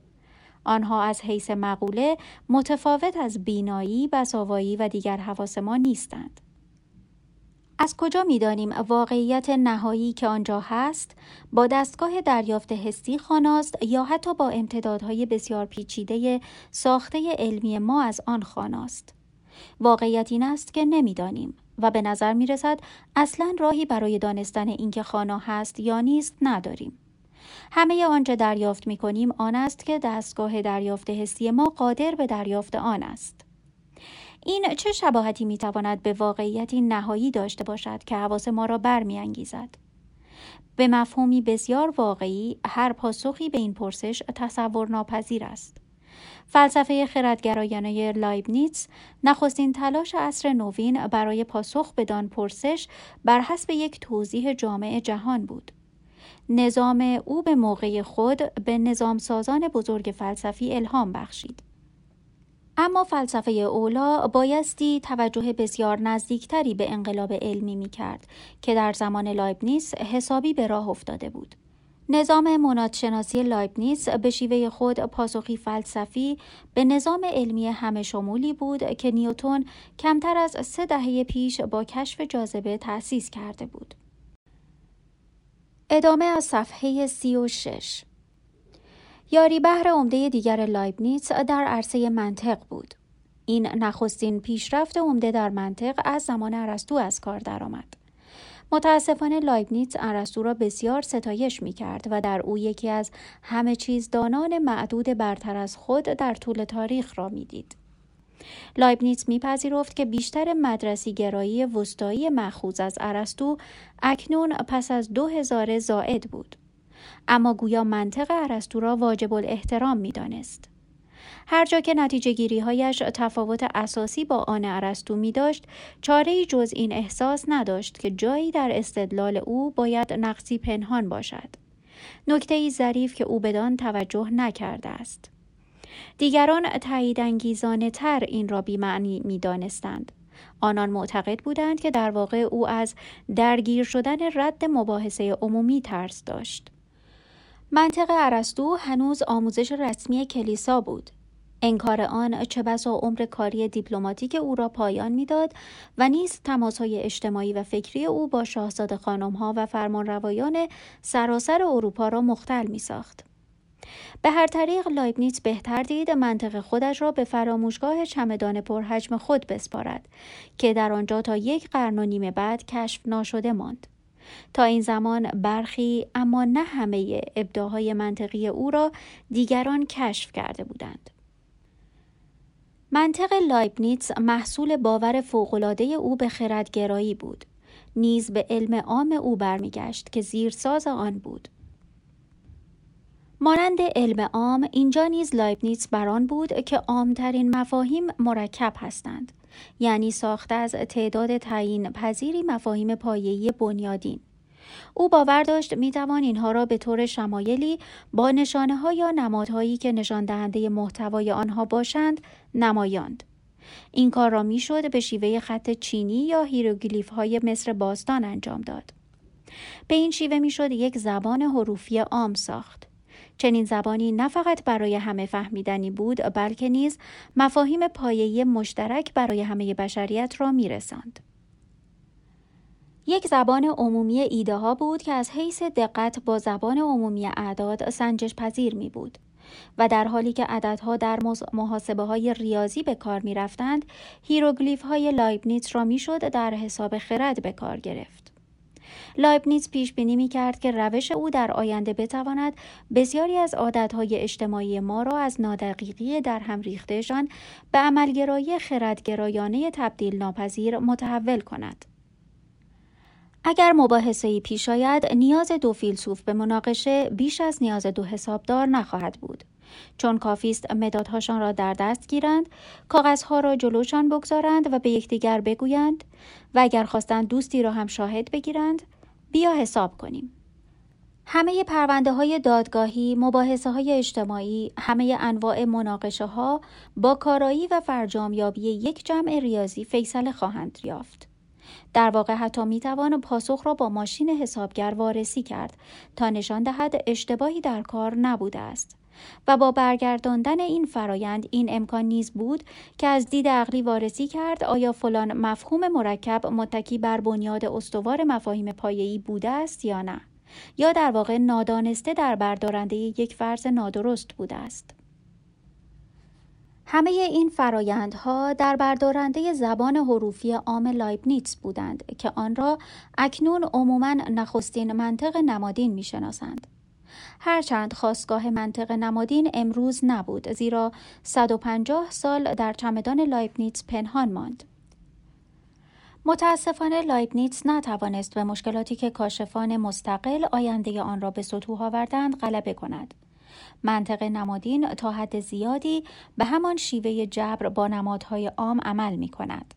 Speaker 1: آنها از حیث مقوله متفاوت از بینایی، بساوایی و دیگر حواس ما نیستند. از کجا می دانیم واقعیت نهایی که آنجا هست؟ با دستگاه دریافت حسی خاناست یا حتی با امتدادهای بسیار پیچیده ساخته علمی ما از آن خاناست؟ واقعیت این است که نمی‌دانیم و به نظر می رسد اصلا راهی برای دانستن اینکه خانا هست یا نیست نداریم. همه آنچه دریافت می کنیم آن است که دستگاه دریافت حسی ما قادر به دریافت آن است. این چه شباهتی می تواند به واقعیتی نهایی داشته باشد که حواس ما را برمیانگیزد؟ به مفهومی بسیار واقعی هر پاسخی به این پرسش تصور ناپذیر است. فلسفه خردگرایانه لایبنیتس نخستین تلاش عصر نوین برای پاسخ بدان پرسش بر حسب یک توضیح جامع جهان بود. نظام او به موقع خود به نظام سازان بزرگ فلسفی الهام بخشید. اما فلسفه اولا بایستی توجه بسیار نزدیکتری به انقلاب علمی می کرد که در زمان لایبنیتس حسابی به راه افتاده بود. نظام منادشناسی لایبنیتس به شیوه خود پاسخی فلسفی به نظام علمی همه شمولی بود که نیوتون کمتر از سه دهه پیش با کشف جاذبه تأسیس کرده بود. ادامه از صفحه سی و شش یاری‌بهر عمده دیگر لایبنیتس در عرصه منطق بود. این نخستین پیشرفت عمده در منطق از زمان ارسطو از کار درآمد. متاسفانه لایبنیتس ارسطو را بسیار ستایش می کرد و در او یکی از همه چیز دانان معدود برتر از خود در طول تاریخ را می‌دید. لایبنیتس میپذیرفت که بیشتر مدرسی گرایی وسطایی مخوض از ارسطو اکنون پس از دو هزار زائد بود. اما گویا منطق ارسطو را واجب الاحترام می‌دانست هر جا که نتیجه گیری هایش تفاوت اساسی با آن ارسطو می داشت، چاره جز این احساس نداشت که جایی در استدلال او باید نقصی پنهان باشد. نکته ای ظریف که او بدان توجه نکرده است. دیگران تایید انگیزانه تر این را بیمعنی می دانستند. آنان معتقد بودند که در واقع او از درگیر شدن رد مباحثه عمومی ترس داشت. منطق ارسطو هنوز آموزش رسمی کلیسا بود. انکار آن چه بسا عمر کاری دیپلماتیک او را پایان می‌داد و نیز تماسهای اجتماعی و فکری او با شاهزاده خانمها و فرمانروایان سراسر اروپا را مختل می ساخت. به هر طریق لایبنیتس بهتر دید منطق خودش را به فراموشگاه چمدان پرحجم خود بسپارد که در آنجا تا یک قرن و نیم بعد کشف ناشده ماند. تا این زمان برخی اما نه همه ابداع‌های منطقی او را دیگران کشف کرده بودند. منطق لایبنیتس محصول باور فوقالعاده او به خردگرایی بود. نیز به علم عام او برمیگشت که زیرساز آن بود. مانند علم عام اینجا نیز لایبنیتس بر آن بود که عامترین مفاهیم مرکب هستند یعنی ساخته از تعداد تعیین پذیری مفاهیم پایه‌ای بنیادین او باور داشت می توان اینها را به طور شمایلی با نشانه ها یا نمادهایی که نشان دهنده محتوای آنها باشند نمایاند. این کار را می‌شد به شیوه خط چینی یا هیروگلیف های مصر باستان انجام داد. به این شیوه می‌شد یک زبان حروفی عام ساخت. چنین زبانی نه فقط برای همه فهمیدنی بود بلکه نیز مفاهیم پایه‌ای مشترک برای همه بشریت را میرساند. یک زبان عمومی ایده ها بود که از حیث دقت با زبان عمومی اعداد سنجش پذیر می بود و در حالی که عددها در محاسبه های ریاضی به کار می رفتند هیروگلیف های لایبنیتس را می شد در حساب خرد به کار گرفت. لایبنیتس پیش بینی می کرد که روش او در آینده بتواند بسیاری از عادتهای اجتماعی ما را از نادقیقی در هم ریختهشان به عملگرایی خردگرایانه تبدیل ناپذیر متحول کند. اگر مباحثه پیش آید نیاز دو فیلسوف به مناقشه بیش از نیاز دو حسابدار نخواهد بود چون کافی است مدادهاشان را در دست گیرند کاغذها را جلوشان بگذارند و به یکدیگر بگویند و اگر خواستند دوستی را هم شاهد بگیرند بیا حساب کنیم همه پرونده های دادگاهی، مباحثه های اجتماعی، همه انواع مناقشه ها با کارایی و فرجامیابی یک جمع ریاضی فیصله خواهند یافت. در واقع حتی می توان پاسخ را با ماشین حسابگر وارسی کرد تا نشان دهد اشتباهی در کار نبوده است و با برگرداندن این فرایند این امکان نیز بود که از دید عقلی وارسی کرد آیا فلان مفهوم مرکب متکی بر بنیاد استوار مفاهیم پایه‌ای بوده است یا نه یا در واقع نادانسته در بردارنده یک فرض نادرست بوده است همه این فرایندها در بردارنده زبان حروفی عام لایبنیتس بودند که آن را اکنون عموما نخستین منطق نمادین می‌شناسند. هرچند خواستگاه منطق نمادین امروز نبود زیرا 150 سال در چمدان لایبنیتس پنهان ماند. متاسفانه لایبنیتس نتوانست به مشکلاتی که کاشفان مستقل آینده آن را به ستوه آوردند غلبه کند. منطق نمادین تا حد زیادی به همان شیوه جبر با نمادهای عام عمل می کند.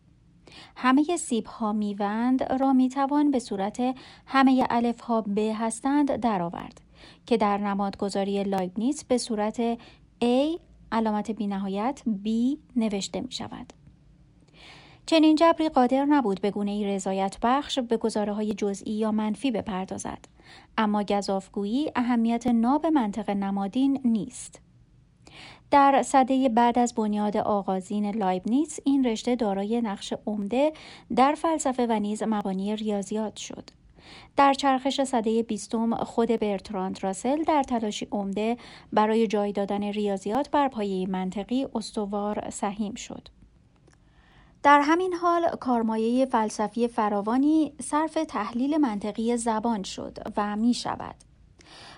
Speaker 1: همه سیب ها میوه‌اند را می توان به صورت همه الف ها ب هستند درآورد که در نمادگذاری لایبنیتس به صورت A علامت بینهایت B نوشته می شود. چنین جبری قادر نبود به گونه ای رضایت بخش به گزاره های جزئی یا منفی بپردازد. اما گزافگویی اهمیت ناب منطق نمادین نیست. در سده بعد از بنیاد آغازین لایبنیتس این رشته دارای نقش عمده در فلسفه و نیز مبانی ریاضیات شد. در چرخش صده بیستم خود برتراند راسل در تلاشی عمده برای جای دادن ریاضیات بر پایه منطقی استوار سهیم شد در همین حال کارمایه فلسفی فراوانی صرف تحلیل منطقی زبان شد و می شود.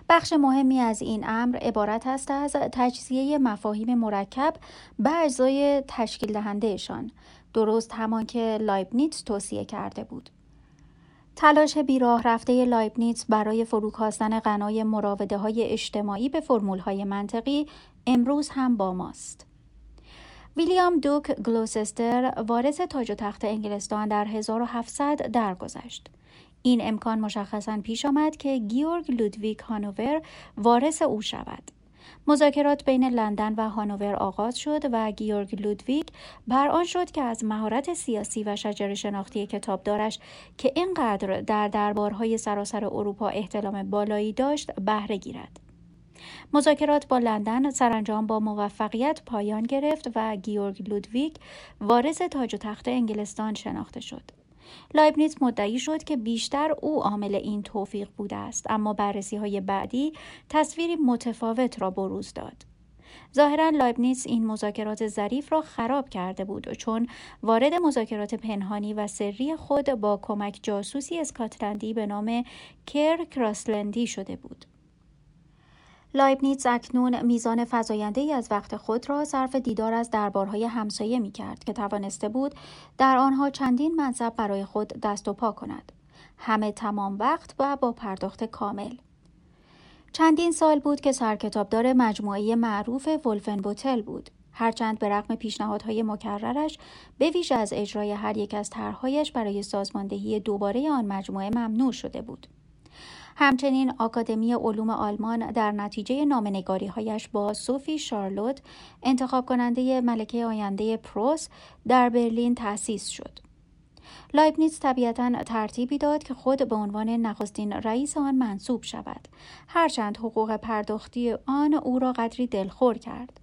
Speaker 1: بخش مهمی از این امر عبارت است از تجزیه مفاهیم مرکب به اجزای تشکیل دهندهشان درست همان که لایبنیتس توصیه کرده بود تلاش بیراه رفته لایبنیتس برای فروکاستن غنای مراوده های اجتماعی به فرمول های منطقی امروز هم با ماست. ویلیام دوک گلوسستر وارث تاج و تخت انگلستان در 1700 درگذشت. این امکان مشخصا پیش آمد که گیورگ لودویک هانوور وارث او شود. مذاکرات بین لندن و هانوور آغاز شد و گیورگ لودویگ بر آن شد که از مهارت سیاسی و شجر شناختی کتابدارش که اینقدر در دربارهای سراسر اروپا احترام بالایی داشت بهره گیرد. مذاکرات با لندن سرانجام با موفقیت پایان گرفت و گیورگ لودویگ وارث تاج و تخت انگلستان شناخته شد. لایبنیتس مدعی شد که بیشتر او عامل این توفیق بوده است اما بررسی های بعدی تصویری متفاوت را بروز داد. ظاهرا لایبنیتس این مذاکرات ظریف را خراب کرده بود چون وارد مذاکرات پنهانی و سری خود با کمک جاسوسی اسکاتلندی به نام کر کراسلندی شده بود. لایبنیتز اکنون میزان فزاینده ای از وقت خود را صرف دیدار از دربارهای همسایه می کرد که توانسته بود در آنها چندین منصب برای خود دست و پا کند. همه تمام وقت و با پرداخت کامل. چندین سال بود که سرکتابدار مجموعه معروف ولفن بوتل بود. هرچند به رغم پیشنهادهای مکررش به ویژه از اجرای هر یک از طرحهایش برای سازماندهی دوباره آن مجموعه ممنوع شده بود. همچنین آکادمی علوم آلمان در نتیجه نامنگاری هایش با سوفی شارلوت انتخاب کننده ملکه آینده پروس در برلین تأسیس شد. لایبنیتس طبیعتا ترتیبی داد که خود به عنوان نخستین رئیس آن منصوب شود هرچند حقوق پرداختی آن او را قدری دلخور کرد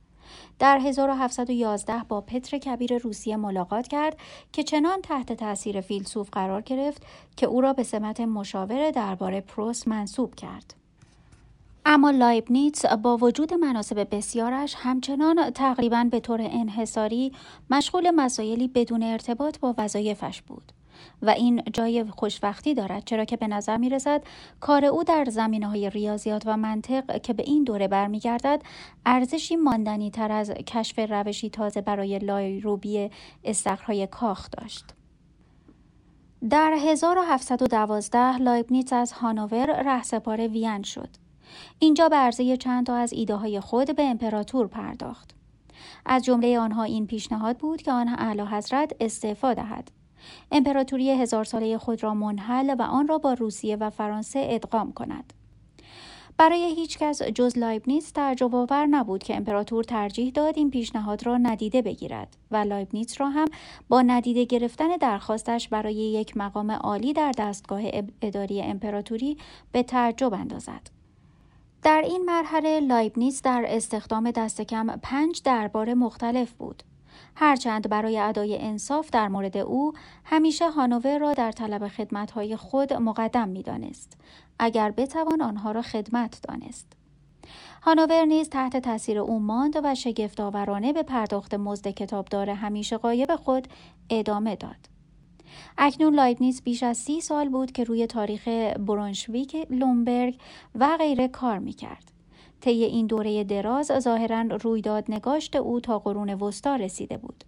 Speaker 1: در 1711 با پتر کبیر روسیه ملاقات کرد که چنان تحت تاثیر فیلسوف قرار گرفت که او را به سمت مشاور درباره پروس منصوب کرد. اما لایبنیتس با وجود مناسب بسیارش همچنان تقریبا به طور انحصاری مشغول مسایلی بدون ارتباط با وظایفش بود. و این جای خوشبختی دارد چرا که به نظر می رسد کار او در زمینه های ریاضیات و منطق که به این دوره برمیگردد ارزشی ماندنی تر از کشف روشی تازه برای لایروبی استخرهای کاخ داشت. در 1712 لایبنیتس از هانوور رهسپار وین شد. اینجا به عرضه چند تا از ایده های خود به امپراتور پرداخت. از جمله آنها این پیشنهاد بود که آن اعلی حضرت استعفا دهد. امپراتوری هزار ساله خود را منحل و آن را با روسیه و فرانسه ادغام کند. برای هیچ کس جز لایبنیتس تعجب آور نبود که امپراتور ترجیح داد این پیشنهاد را ندیده بگیرد و لایبنیتس را هم با ندیده گرفتن درخواستش برای یک مقام عالی در دستگاه اداری امپراتوری به تعجب اندازد. در این مرحله لایبنیتس در استخدام دست کم پنج دربار مختلف بود. هرچند برای ادای انصاف در مورد او همیشه هانوور را در طلب خدمتهای خود مقدم می دانست. اگر بتوان آنها را خدمت دانست. هانوور نیز تحت تاثیر او ماند و شگفتآورانه به پرداخت مزد کتابدار همیشه قایب خود ادامه داد. اکنون لایبنیز بیش از سی سال بود که روی تاریخ برونشویک، لومبرگ و غیره کار می کرد. طی این دوره دراز ظاهرا رویداد نگاشت او تا قرون وسطا رسیده بود.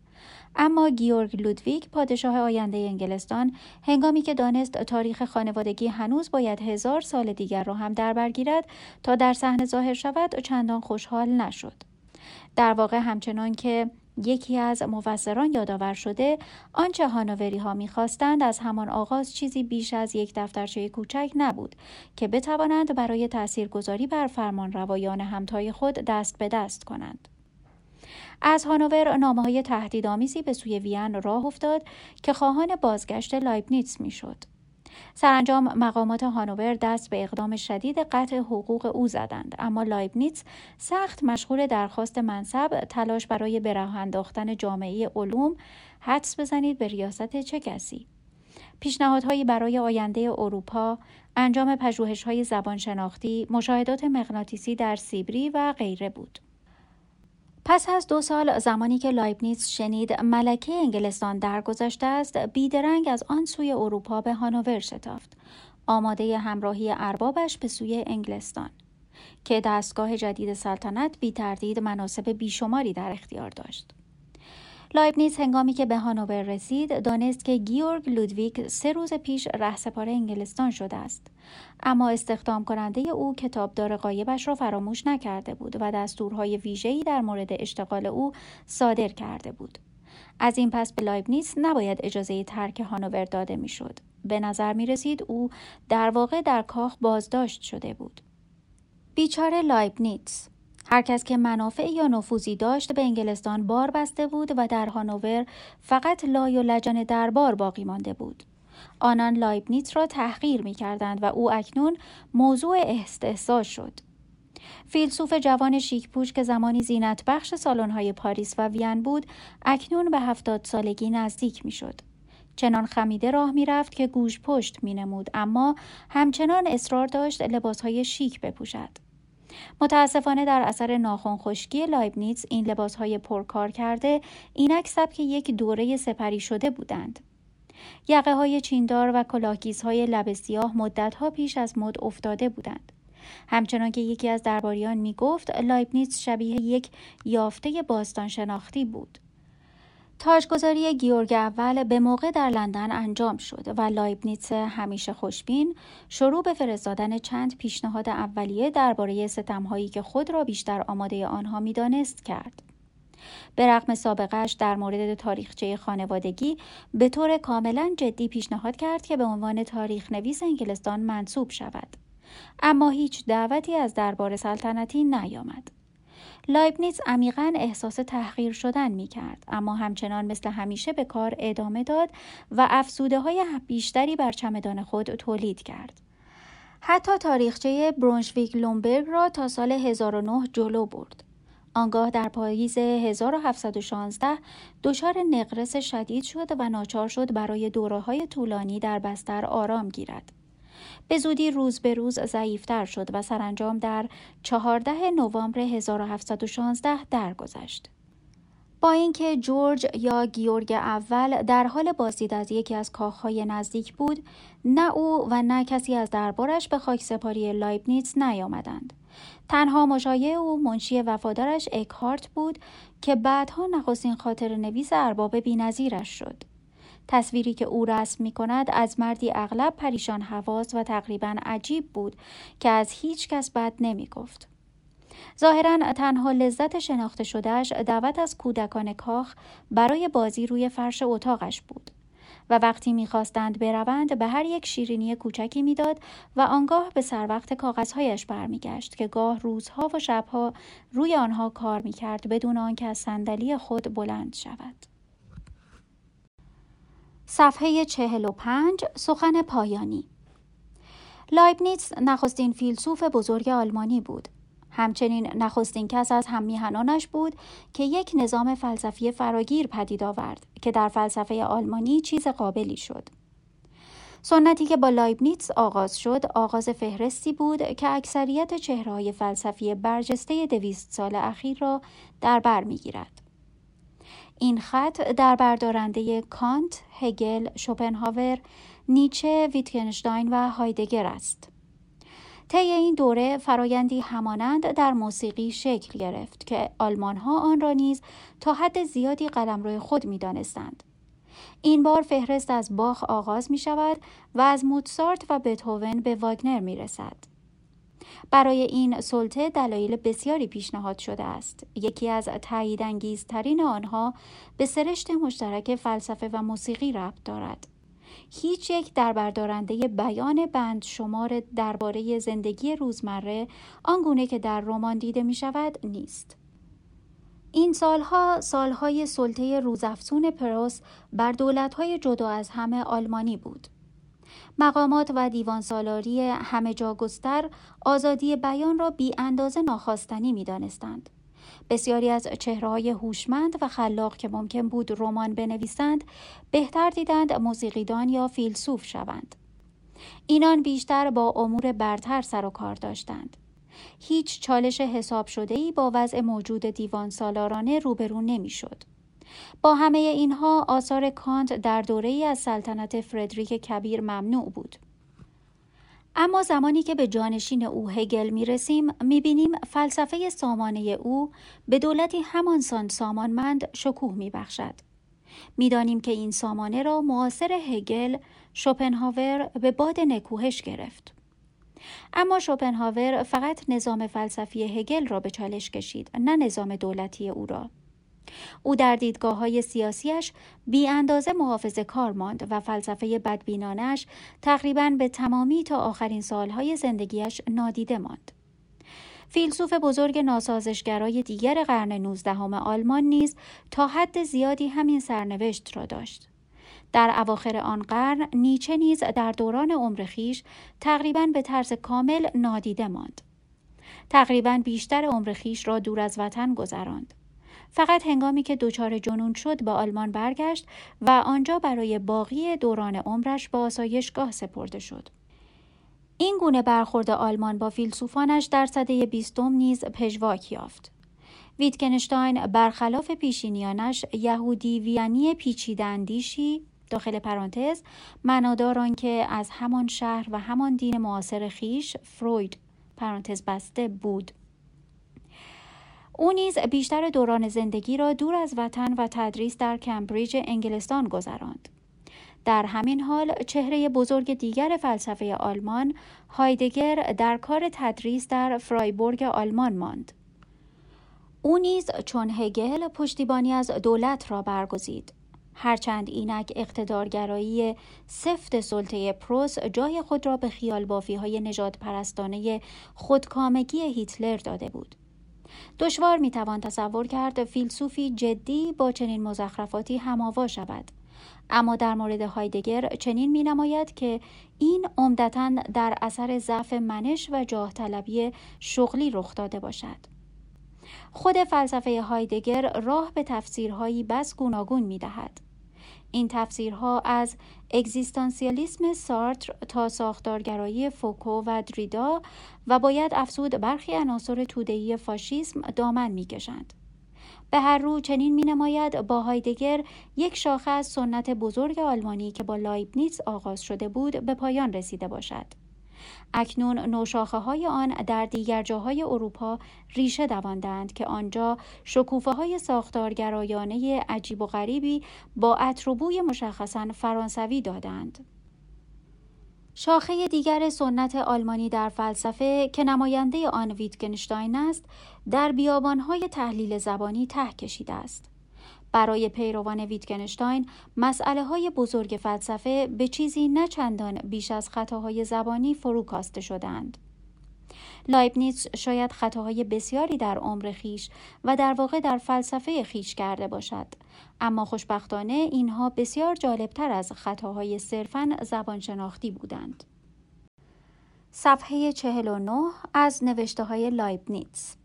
Speaker 1: اما گیورگ لودویگ پادشاه آینده انگلستان هنگامی که دانست تاریخ خانوادگی هنوز باید هزار سال دیگر را هم در برگیرد تا در صحنه ظاهر شود چندان خوشحال نشد. در واقع همچنان که یکی از مفسران یادآور شده آنچه هانووری ها می‌خواستند از همان آغاز چیزی بیش از یک دفترچه کوچک نبود که بتوانند برای تاثیرگذاری بر فرمان روایان همتای خود دست به دست کنند. از هانوور نامه های تهدیدآمیزی به سوی وین راه افتاد که خواهان بازگشت لایبنیتس می‌شد. سرانجام مقامات هانوور دست به اقدام شدید قطع حقوق او زدند. اما لایبنیتس سخت مشغول درخواست منصب تلاش برای به راه انداختن جامعه علوم حدس بزنید به ریاست چه کسی. پیشنهادهایی برای آینده اروپا انجام پژوهش‌های زبانشناختی مشاهدات مغناطیسی در سیبری و غیره بود. پس از دو سال زمانی که لایبنیتس شنید ملکه انگلستان درگذشته است بیدرنگ از آن سوی اروپا به هانوور شتافت. آماده همراهی اربابش به سوی انگلستان. که دستگاه جدید سلطنت بی تردید مناسب بیشماری در اختیار داشت. لایبنیز هنگامی که به هانوور رسید دانست که گیورگ لودویک سه روز پیش رهسپار انگلستان شده است. اما استخدام کننده او کتابدار غایبش را فراموش نکرده بود و دستورهای ویژه‌ای در مورد اشتغال او صادر کرده بود. از این پس به لایبنیز نباید اجازه ترک هانوور داده می‌شد. به نظر می رسید او در واقع در کاخ بازداشت شده بود. بیچاره لایبنیتس هر کس که منافع یا نفوذی داشت به انگلستان بار بسته بود و در هانوور فقط لای و لجن دربار باقی مانده بود. آنان لایبنیت را تحقیر می کردند و او اکنون موضوع استحصال شد. فیلسوف جوان شیکپوش که زمانی زینت بخش سالن‌های پاریس و وین بود اکنون به هفتاد سالگی نزدیک می شد. چنان خمیده راه می رفت که گوش پشت می نمود اما همچنان اصرار داشت لباسهای شیک بپوشد. متاسفانه در اثر ناخن خشکی لایبنیتس این لباسهای پرکار کرده اینک سبک یک دوره سپری شده بودند. یقه های چیندار و کلاه‌گیس های لب سیاه مدت ها پیش از مد افتاده بودند. همچنان که یکی از درباریان می گفت لایبنیتس شبیه یک یافته باستان شناختی بود. تاجگذاری گیورگ اول به موقع در لندن انجام شد و لایبنیتس همیشه خوشبین شروع به فرستادن چند پیشنهاد اولیه درباره ستمهایی که خود را بیشتر آماده آنها می‌دانست کرد. به رغم سابقهش در مورد تاریخچه خانوادگی به طور کاملا جدی پیشنهاد کرد که به عنوان تاریخ نویس انگلستان منصوب شود. اما هیچ دعوتی از دربار سلطنتی نیامد. لایبنیز عمیقا احساس تحقیر شدن می کرد اما همچنان مثل همیشه به کار ادامه داد و افسوده های بیشتری بر چمدان خود تولید کرد. حتی تاریخچه برونشویک لومبرگ را تا سال 1009 جلو برد. آنگاه در پاییز 1716 دچار نقرس شدید شد و ناچار شد برای دوره های طولانی در بستر آرام گیرد. به زودی روز به روز ضعیفتر شد و سرانجام در 14 نوامبر 1716 درگذشت. با اینکه جورج یا گیورگ اول در حال بازدید از یکی از کاخهای نزدیک بود نه او و نه کسی از دربارش به خاک سپاری لایبنیتس نیامدند تنها مشایع او منشی وفادارش اکهارت بود که بعدها نخستین خاطر نویس ارباب بینظیرش شد تصویری که او رسم می کند از مردی اغلب پریشان حواس و تقریبا عجیب بود که از هیچ کس بد نمی گفت. ظاهرا تنها لذت شناخته شدهش دعوت از کودکان کاخ برای بازی روی فرش اتاقش بود و وقتی می‌خواستند بروند به هر یک شیرینی کوچکی می‌داد و آنگاه به سر وقت کاغذهایش برمیگشت که گاه روزها و شبها روی آنها کار می‌کرد بدون آنکه از صندلی خود بلند شود. صفحه 45 سخن پایانی لایبنیتس نخستین فیلسوف بزرگ آلمانی بود. همچنین نخستین کس از هم‌میهنانش بود که یک نظام فلسفی فراگیر پدید آورد که در فلسفه آلمانی چیز قابلی شد. سنتی که با لایبنیتس آغاز شد آغاز فهرستی بود که اکثریت چهره‌های فلسفی برجسته دویست سال اخیر را در بر می‌گیرد. این خط در بردارنده کانت، هگل، شوپنهاور، نیچه، ویتکنشتاین و هایدگر است. طی این دوره فرایندی همانند در موسیقی شکل گرفت که آلمان ها آن را نیز تا حد زیادی قلمرو خود می دانستند. این بار فهرست از باخ آغاز می شود و از موتسارت و بتهوون به واگنر می رسد. برای این سلطه دلایل بسیاری پیشنهاد شده است. یکی از تاییدانگیزترین آنها به سرشت مشترک فلسفه و موسیقی ربط دارد. هیچ یک دربردارنده بیان بند شمار درباره زندگی روزمره آنگونه که در رمان دیده می شود نیست. این سالها سالهای سلطه روزافزون پروس بر دولتهای جدا از همه آلمانی بود. مقامات و دیوان سالاری همه جا گستر آزادی بیان را بی اندازه ناخواستنی می دانستند. بسیاری از چهرههای هوشمند و خلاق که ممکن بود رمان بنویسند بهتر دیدند موسیقیدان یا فیلسوف شوند. اینان بیشتر با امور برتر سر و کار داشتند. هیچ چالش حساب شده ای با وضع موجود دیوان سالارانه روبرو نمی‌شد. با همه اینها آثار کانت در دوره ای از سلطنت فردریک کبیر ممنوع بود. اما زمانی که به جانشین او هگل می رسیم می بینیم فلسفه سامانه او به دولتی همانسان سامانمند شکوه می بخشد. می دانیم که این سامانه را معاصر هگل شوپنهاور به باد نکوهش گرفت. اما شوپنهاور فقط نظام فلسفی هگل را به چالش کشید نه نظام دولتی او را. او در دیدگاه های سیاسیش بی اندازه محافظ کار ماند و فلسفه بدبینانش تقریبا به تمامی تا آخرین سالهای زندگیش نادیده ماند. فیلسوف بزرگ ناسازشگرای دیگر قرن نوزدهم آلمان نیز تا حد زیادی همین سرنوشت را داشت. در اواخر آن قرن نیچه نیز در دوران عمر خیش تقریبا به طرز کامل نادیده ماند. تقریبا بیشتر عمر خیش را دور از وطن گذراند. فقط هنگامی که دچار جنون شد به آلمان برگشت و آنجا برای باقی دوران عمرش با آسایشگاه سپرده شد. این گونه برخورد آلمان با فیلسوفانش در سده بیستم نیز پژواک یافت. ویتکنشتاین برخلاف پیشینیانش یهودی ویانی پیچیدندیشی داخل پرانتز معنادار که از همان شهر و همان دین معاصر خیش فروید پرانتز بسته بود او نیز بیشتر دوران زندگی را دور از وطن و تدریس در کمبریج انگلستان گذراند. در همین حال چهره بزرگ دیگر فلسفه آلمان هایدگر در کار تدریس در فرایبورگ آلمان ماند. او نیز چون هگل پشتیبانی از دولت را برگزید. هرچند اینک اقتدارگرایی سفت سلطه پروس جای خود را به خیال بافی های نجات پرستانه خودکامگی هیتلر داده بود. دشوار می‌توان تصور کرد فیلسوفی جدی با چنین مزخرفاتی هماوا شود اما در مورد هایدگر چنین می نماید که این عمدتا در اثر ضعف منش و جاه طلبی شغلی رخ داده باشد. خود فلسفه هایدگر راه به تفسیرهایی بس گوناگون می دهد. این تفسیرها از اگزیستانسیالیسم سارتر تا ساختارگرایی فوکو و دریدا و باید افزود برخی عناصر تودهی فاشیسم دامن می‌کشند. به هر رو چنین می نماید با هایدگر یک شاخه از سنت بزرگ آلمانی که با لایبنیتس آغاز شده بود به پایان رسیده باشد. اکنون نوشاخه های آن در دیگر جاهای اروپا ریشه دواندند که آنجا شکوفه های ساختارگرایانه عجیب و غریبی با اتروبوی مشخصا فرانسوی دادند. شاخه دیگر سنت آلمانی در فلسفه که نماینده آن ویتگنشتاین است در بیابانهای تحلیل زبانی ته کشیده است. برای پیروان ویتگنشتاین مسئله های بزرگ فلسفه به چیزی نه بیش از خطاهای زبانی فرو کاسته شدند. لایبنیتس شاید خطاهای بسیاری در عمر خیش و در واقع در فلسفه خیش کرده باشد اما خوشبختانه اینها بسیار جالبتر از خطاهای صرفا زبانشناختی بودند صفحه 49 از نوشته های لایبنیتس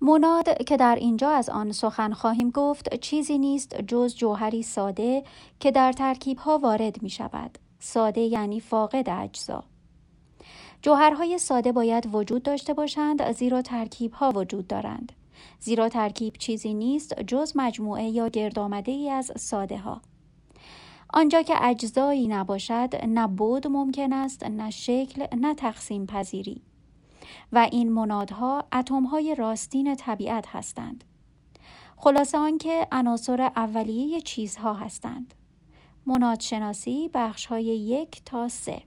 Speaker 1: مناد که در اینجا از آن سخن خواهیم گفت چیزی نیست جز جوهری ساده که در ترکیب ها وارد می شود. ساده یعنی فاقد اجزا. جوهرهای ساده باید وجود داشته باشند زیرا ترکیب ها وجود دارند. زیرا ترکیب چیزی نیست جز مجموعه یا گردآمده ای از ساده ها. آنجا که اجزایی نباشد نه بود ممکن است نه شکل نه تقسیم پذیری. و این منادها اتمهای راستین طبیعت هستند. خلاصه آنکه عناصر اولیه چیزها هستند. منادشناسی بخش های یک تا سه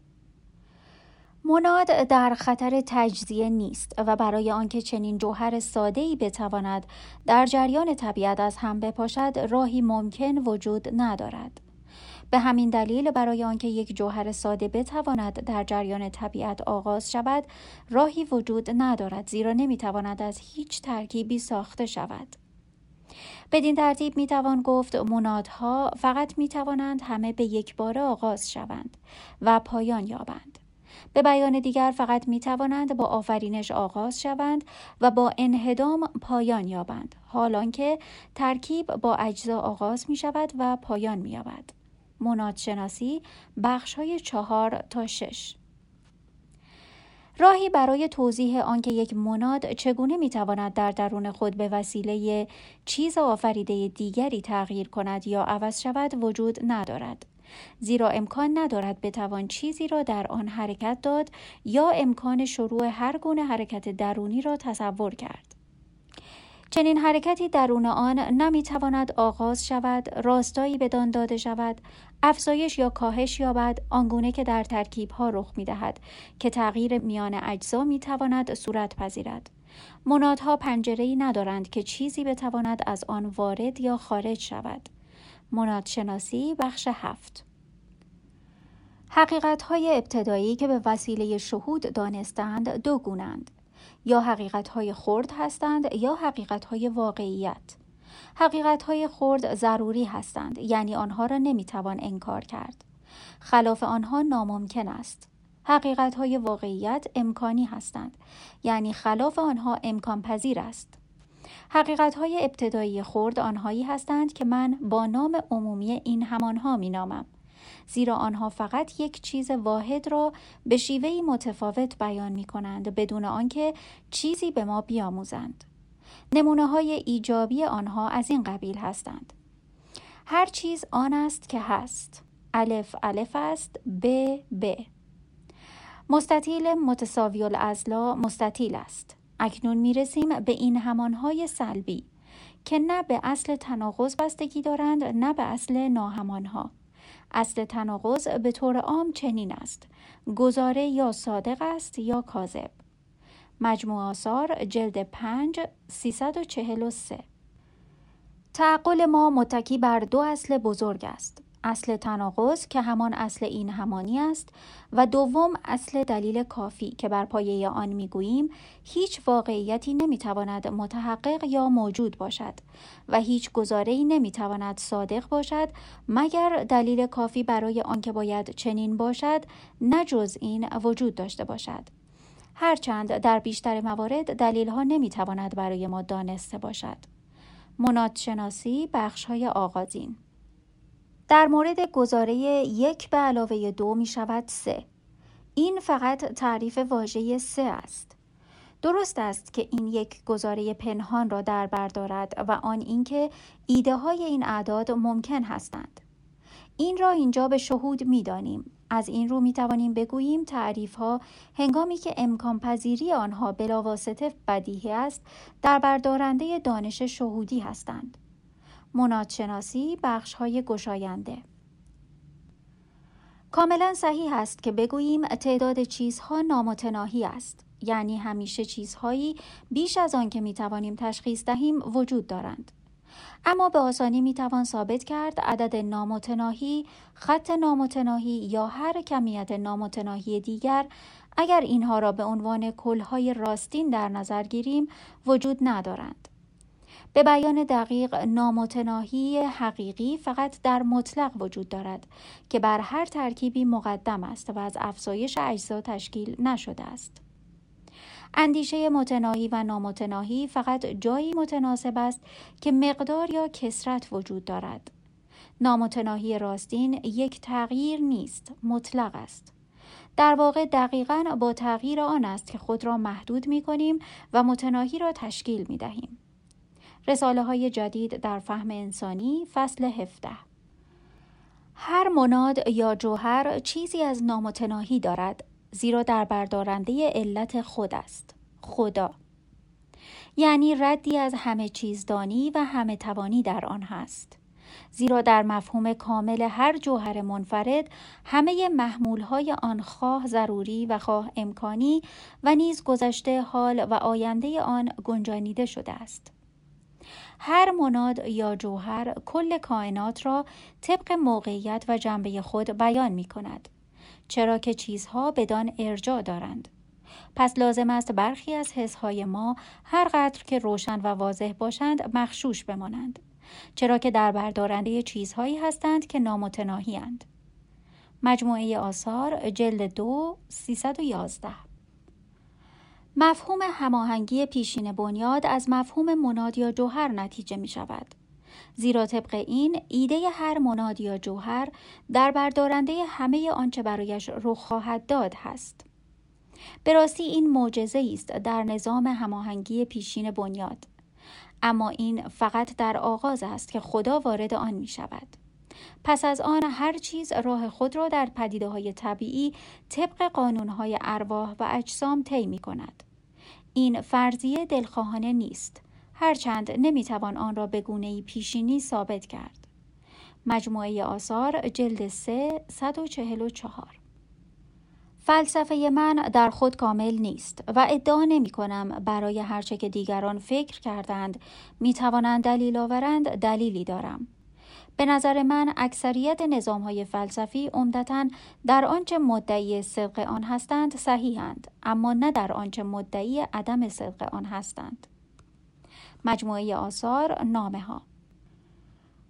Speaker 1: مناد در خطر تجزیه نیست و برای آنکه چنین جوهر ای بتواند در جریان طبیعت از هم بپاشد راهی ممکن وجود ندارد. به همین دلیل برای آنکه یک جوهر ساده بتواند در جریان طبیعت آغاز شود راهی وجود ندارد زیرا نمی‌تواند از هیچ ترکیبی ساخته شود بدین ترتیب می‌توان گفت منادها فقط می‌توانند همه به یک بار آغاز شوند و پایان یابند به بیان دیگر فقط می توانند با آفرینش آغاز شوند و با انهدام پایان یابند حالان که ترکیب با اجزا آغاز می شود و پایان می یابد. منادشناسی بخش های چهار تا شش راهی برای توضیح آنکه یک مناد چگونه می‌تواند در درون خود به وسیله چیز آفریده دیگری تغییر کند یا عوض شود وجود ندارد زیرا امکان ندارد بتوان چیزی را در آن حرکت داد یا امکان شروع هر گونه حرکت درونی را تصور کرد. چنین حرکتی درون آن نمی‌تواند آغاز شود راستایی بدان داده شود افزایش یا کاهش یابد آنگونه که در ترکیب ها رخ می دهد که تغییر میان اجزا می تواند صورت پذیرد. منادها پنجره ندارند که چیزی بتواند از آن وارد یا خارج شود. منادشناسی بخش هفت. حقیقت های ابتدایی که به وسیله شهود دانستند دو گونند یا حقیقت های خرد هستند یا حقیقت های واقعیت. حقیقت های خرد ضروری هستند یعنی آنها را نمی‌توان انکار کرد. خلاف آنها ناممکن است. حقیقت های واقعیت امکانی هستند یعنی خلاف آنها امکان پذیر است. حقیقت های ابتدایی خرد آنهایی هستند که من با نام عمومی این همانها می نامم. زیرا آنها فقط یک چیز واحد را به شیوهی متفاوت بیان می کنند بدون آنکه چیزی به ما بیاموزند. نمونه های ایجابی آنها از این قبیل هستند. هر چیز آن است که هست. الف الف است ب ب مستطیل متساوی الازلا مستطیل است. اکنون می رسیم به این همانهای سلبی که نه به اصل تناقض بستگی دارند نه به اصل ناهمانها. اصل تناقض به طور عام چنین است. گزاره یا صادق است یا کاذب. مجموع آثار جلد 5 343 تعقل ما متکی بر دو اصل بزرگ است اصل تناقض که همان اصل این همانی است و دوم اصل دلیل کافی که بر پایه آن می‌گوییم هیچ واقعیتی نمی‌تواند متحقق یا موجود باشد و هیچ گزاره‌ای نمی‌تواند صادق باشد مگر دلیل کافی برای آنکه باید چنین باشد نه جز این وجود داشته باشد هرچند در بیشتر موارد دلیل ها نمی تواند برای ما دانسته باشد. منادشناسی بخش های آغازین در مورد گزاره یک به علاوه دو می شود سه. این فقط تعریف واژه سه است. درست است که این یک گزاره پنهان را در بر دارد و آن اینکه ایده های این اعداد ممکن هستند. این را اینجا به شهود می دانیم از این رو می توانیم بگوییم تعریف ها هنگامی که امکان پذیری آنها بلاواسطه بدیهی است در بردارنده دانش شهودی هستند. منادشناسی بخش های گشاینده. کاملا صحیح است که بگوییم تعداد چیزها نامتناهی است. یعنی همیشه چیزهایی بیش از آن که می توانیم تشخیص دهیم وجود دارند. اما به آسانی می توان ثابت کرد عدد نامتناهی، خط نامتناهی یا هر کمیت نامتناهی دیگر. اگر اینها را به عنوان کلهای راستین در نظر گیریم وجود ندارند. به بیان دقیق نامتناهی حقیقی فقط در مطلق وجود دارد که بر هر ترکیبی مقدم است و از افزایش اجزا تشکیل نشده است. اندیشه متناهی و نامتناهی فقط جایی متناسب است که مقدار یا کسرت وجود دارد. نامتناهی راستین یک تغییر نیست، مطلق است. در واقع دقیقا با تغییر آن است که خود را محدود می کنیم و متناهی را تشکیل می دهیم. رساله های جدید در فهم انسانی فصل 17 هر مناد یا جوهر چیزی از نامتناهی دارد زیرا در بردارنده علت خود است خدا. یعنی ردی از همه چیزدانی و همه توانی در آن هست. زیرا در مفهوم کامل هر جوهر منفرد همه محمولهای آن خواه ضروری و خواه امکانی و نیز گذشته حال و آینده آن گنجانیده شده است. هر مناد یا جوهر کل کائنات را طبق موقعیت و جنبه خود بیان می کند چرا که چیزها بدان ارجاع دارند پس لازم است برخی از حسهای ما هر قدر که روشن و واضح باشند مخشوش بمانند چرا که در بردارنده چیزهایی هستند که نامتناهی اند. مجموعه آثار جلد دو 311 مفهوم هماهنگی پیشین بنیاد از مفهوم مناد یا جوهر نتیجه می شود. زیرا طبق این ایده هر مناد یا جوهر در بردارنده همه آنچه برایش رخ خواهد داد هست. به راستی این معجزه است در نظام هماهنگی پیشین بنیاد. اما این فقط در آغاز است که خدا وارد آن می شود. پس از آن هر چیز راه خود را در پدیده های طبیعی طبق قانون های ارواح و اجسام طی می کند. این فرضیه دلخواهانه نیست هرچند نمی‌توان آن را به گونه پیشینی ثابت کرد. مجموعه آثار جلد 3 144 فلسفه من در خود کامل نیست و ادعا نمی کنم برای هرچه که دیگران فکر کردند می توانند دلیل آورند دلیلی دارم. به نظر من اکثریت نظام های فلسفی عمدتا در آنچه مدعی صدق آن هستند صحیحند اما نه در آنچه مدعی عدم صدق آن هستند. مجموعه آثار نامه ها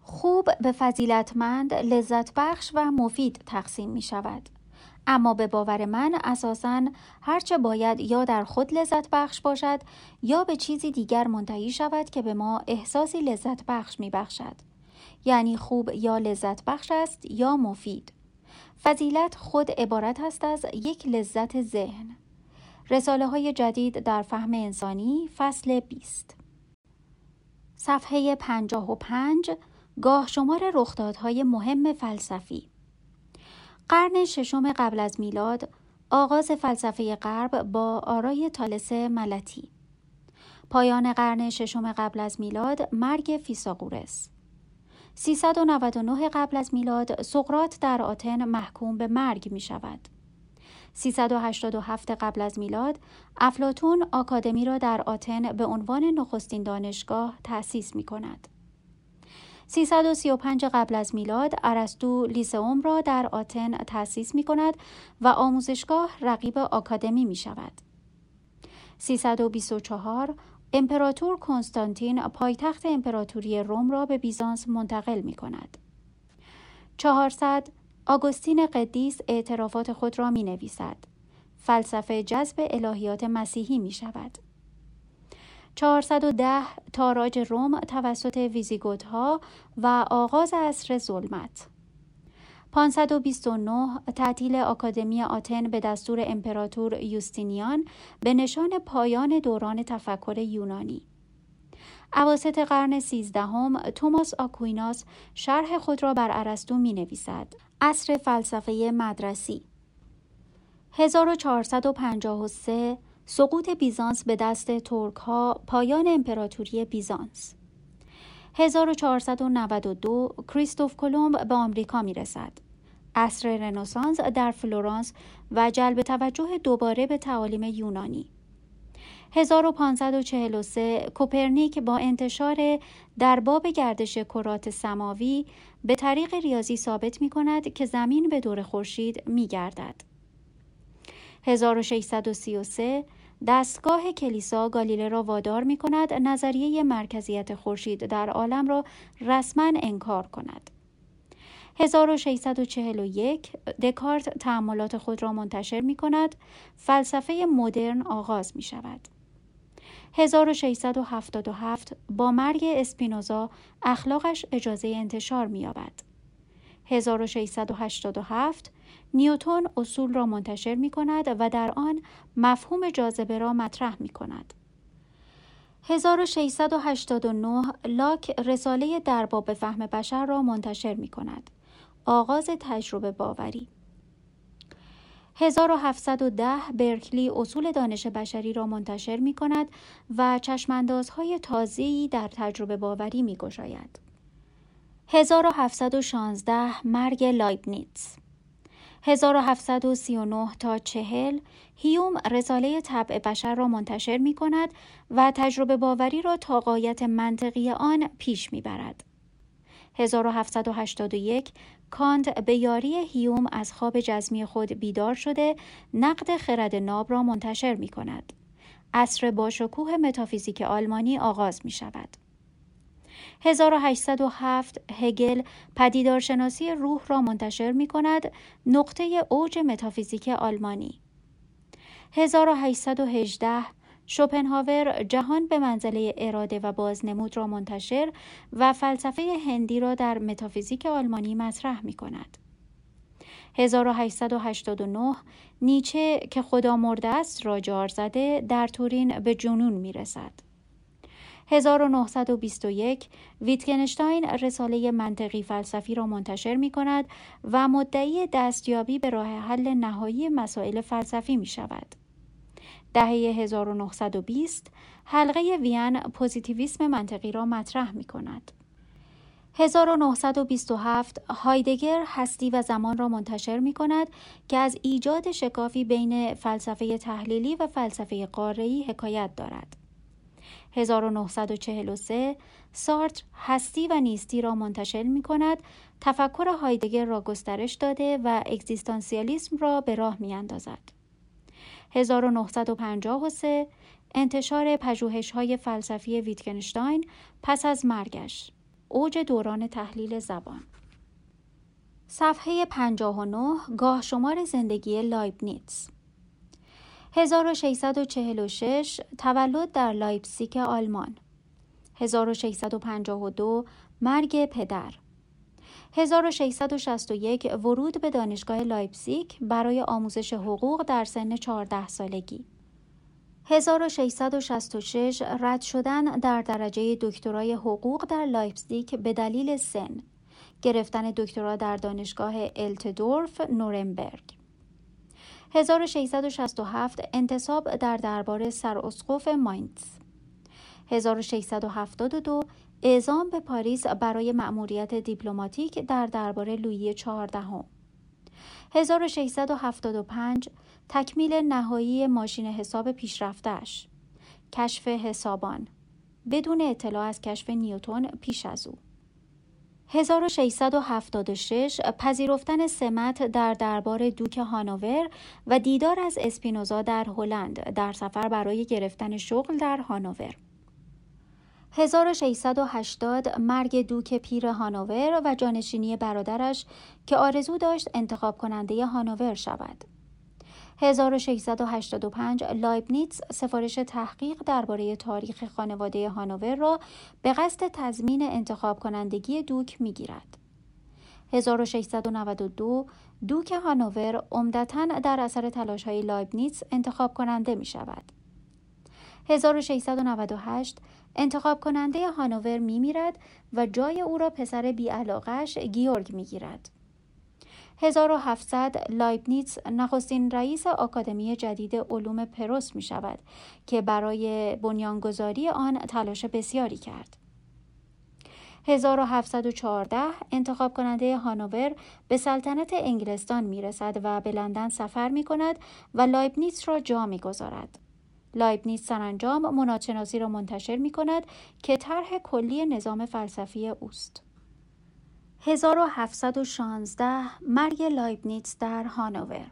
Speaker 1: خوب به فضیلتمند لذت بخش و مفید تقسیم می شود. اما به باور من اساساً هرچه باید یا در خود لذت بخش باشد یا به چیزی دیگر منتهی شود که به ما احساسی لذت بخش می بخشد. یعنی خوب یا لذت بخش است یا مفید. فضیلت خود عبارت است از یک لذت ذهن. رساله های جدید در فهم انسانی فصل 20 صفحه 55 گاه شمار رخدادهای مهم فلسفی قرن ششم قبل از میلاد آغاز فلسفه غرب با آرای تالس ملتی پایان قرن ششم قبل از میلاد مرگ فیساغورس 399 قبل از میلاد سقرات در آتن محکوم به مرگ می شود 387 قبل از میلاد افلاتون آکادمی را در آتن به عنوان نخستین دانشگاه تأسیس می کند. 335 قبل از میلاد ارسطو لیسئوم را در آتن تأسیس می کند و آموزشگاه رقیب آکادمی می شود. 324 امپراتور کنستانتین پایتخت امپراتوری روم را به بیزانس منتقل می کند. 400 آگوستین قدیس اعترافات خود را می نویسد. فلسفه جذب الهیات مسیحی می شود. 410 تاراج روم توسط ویزیگوت ها و آغاز عصر ظلمت 529 تعطیل آکادمی آتن به دستور امپراتور یوستینیان به نشان پایان دوران تفکر یونانی اواسط قرن سیزدهم توماس آکویناس شرح خود را بر ارسطو می نویسد. عصر فلسفه مدرسی 1453 سقوط بیزانس به دست ترک ها پایان امپراتوری بیزانس 1492 کریستوف کلمب به آمریکا می رسد. عصر رنسانس در فلورانس و جلب توجه دوباره به تعالیم یونانی 1543 کوپرنیک با انتشار در باب گردش کرات سماوی به طریق ریاضی ثابت می کند که زمین به دور خورشید می گردد. 1633 دستگاه کلیسا گالیله را وادار می کند نظریه مرکزیت خورشید در عالم را رسما انکار کند. 1641 دکارت تعملات خود را منتشر می کند فلسفه مدرن آغاز می شود 1677 با مرگ اسپینوزا اخلاقش اجازه انتشار می یابد 1687 نیوتون اصول را منتشر می کند و در آن مفهوم جاذبه را مطرح می کند. 1689 لاک رساله درباب فهم بشر را منتشر می کند. آغاز تجربه باوری 1710 برکلی اصول دانش بشری را منتشر می کند و چشماندازهای تازه‌ای در تجربه باوری می گشاید. 1716 مرگ لایبنیتس 1739 تا 40 هیوم رساله طبع بشر را منتشر می کند و تجربه باوری را تا قایت منطقی آن پیش می برد. 1781 کانت به یاری هیوم از خواب جزمی خود بیدار شده نقد خرد ناب را منتشر می کند. عصر باشکوه متافیزیک آلمانی آغاز می شود. 1807 هگل پدیدارشناسی روح را منتشر می کند نقطه اوج متافیزیک آلمانی 1818 شوپنهاور جهان به منزله اراده و بازنمود را منتشر و فلسفه هندی را در متافیزیک آلمانی مطرح می کند. 1889 نیچه که خدا مرده است را جار زده در تورین به جنون می رسد. 1921 ویتگنشتاین رساله منطقی فلسفی را منتشر می کند و مدعی دستیابی به راه حل نهایی مسائل فلسفی می شود. دهه 1920 حلقه وین پوزیتیویسم منطقی را مطرح می کند. 1927 هایدگر هستی و زمان را منتشر می کند که از ایجاد شکافی بین فلسفه تحلیلی و فلسفه قاره‌ای حکایت دارد. 1943 سارتر هستی و نیستی را منتشر می کند تفکر هایدگر را گسترش داده و اگزیستانسیالیسم را به راه می اندازد. 1953 انتشار پژوهش های فلسفی ویتگنشتاین پس از مرگش. اوج دوران تحلیل زبان. صفحه 59 گاه شمار زندگی لایبنیتس. 1646 تولد در لایپسیک آلمان. 1652 مرگ پدر. 1661 ورود به دانشگاه لایپزیگ برای آموزش حقوق در سن 14 سالگی. 1666 رد شدن در درجه دکترای حقوق در لایپزیگ به دلیل سن. گرفتن دکترا در دانشگاه آلتدورف نورنبرگ. 1667 انتصاب در دربار سراسقف ماینز 1672 اعزام به پاریس برای مأموریت دیپلماتیک در دربار لویی چهاردهم. 1675 تکمیل نهایی ماشین حساب پیشرفتش. کشف حسابان. بدون اطلاع از کشف نیوتون پیش از او. 1676 پذیرفتن سمت در دربار دوک هانوور و دیدار از اسپینوزا در هلند در سفر برای گرفتن شغل در هانوور. 1680 مرگ دوک پیر هانوور و جانشینی برادرش که آرزو داشت انتخاب کننده هانوور شود. 1685 لایبنیتس سفارش تحقیق درباره تاریخ خانواده هانوور را به قصد تضمین انتخاب کنندگی دوک می‌گیرد. 1692 دوک هانوور عمدتا در اثر تلاش های لایبنیتس انتخاب کننده می شود. 1698 انتخاب کننده هانوور می میرد و جای او را پسر بی‌علاقه‌اش گئورگ می گیرد. 1700 لایبنیتس نخستین رئیس آکادمی جدید علوم پروس می شود که برای بنیانگذاری آن تلاش بسیاری کرد. 1714 انتخاب کننده هانوور به سلطنت انگلستان می رسد و به لندن سفر می کند و لایبنیتس را جا می گذارد. لایبنیتس سرانجام مونادشناسی را منتشر می کند که طرح کلی نظام فلسفی اوست. 1716 مرگ لایبنیتس در هانوور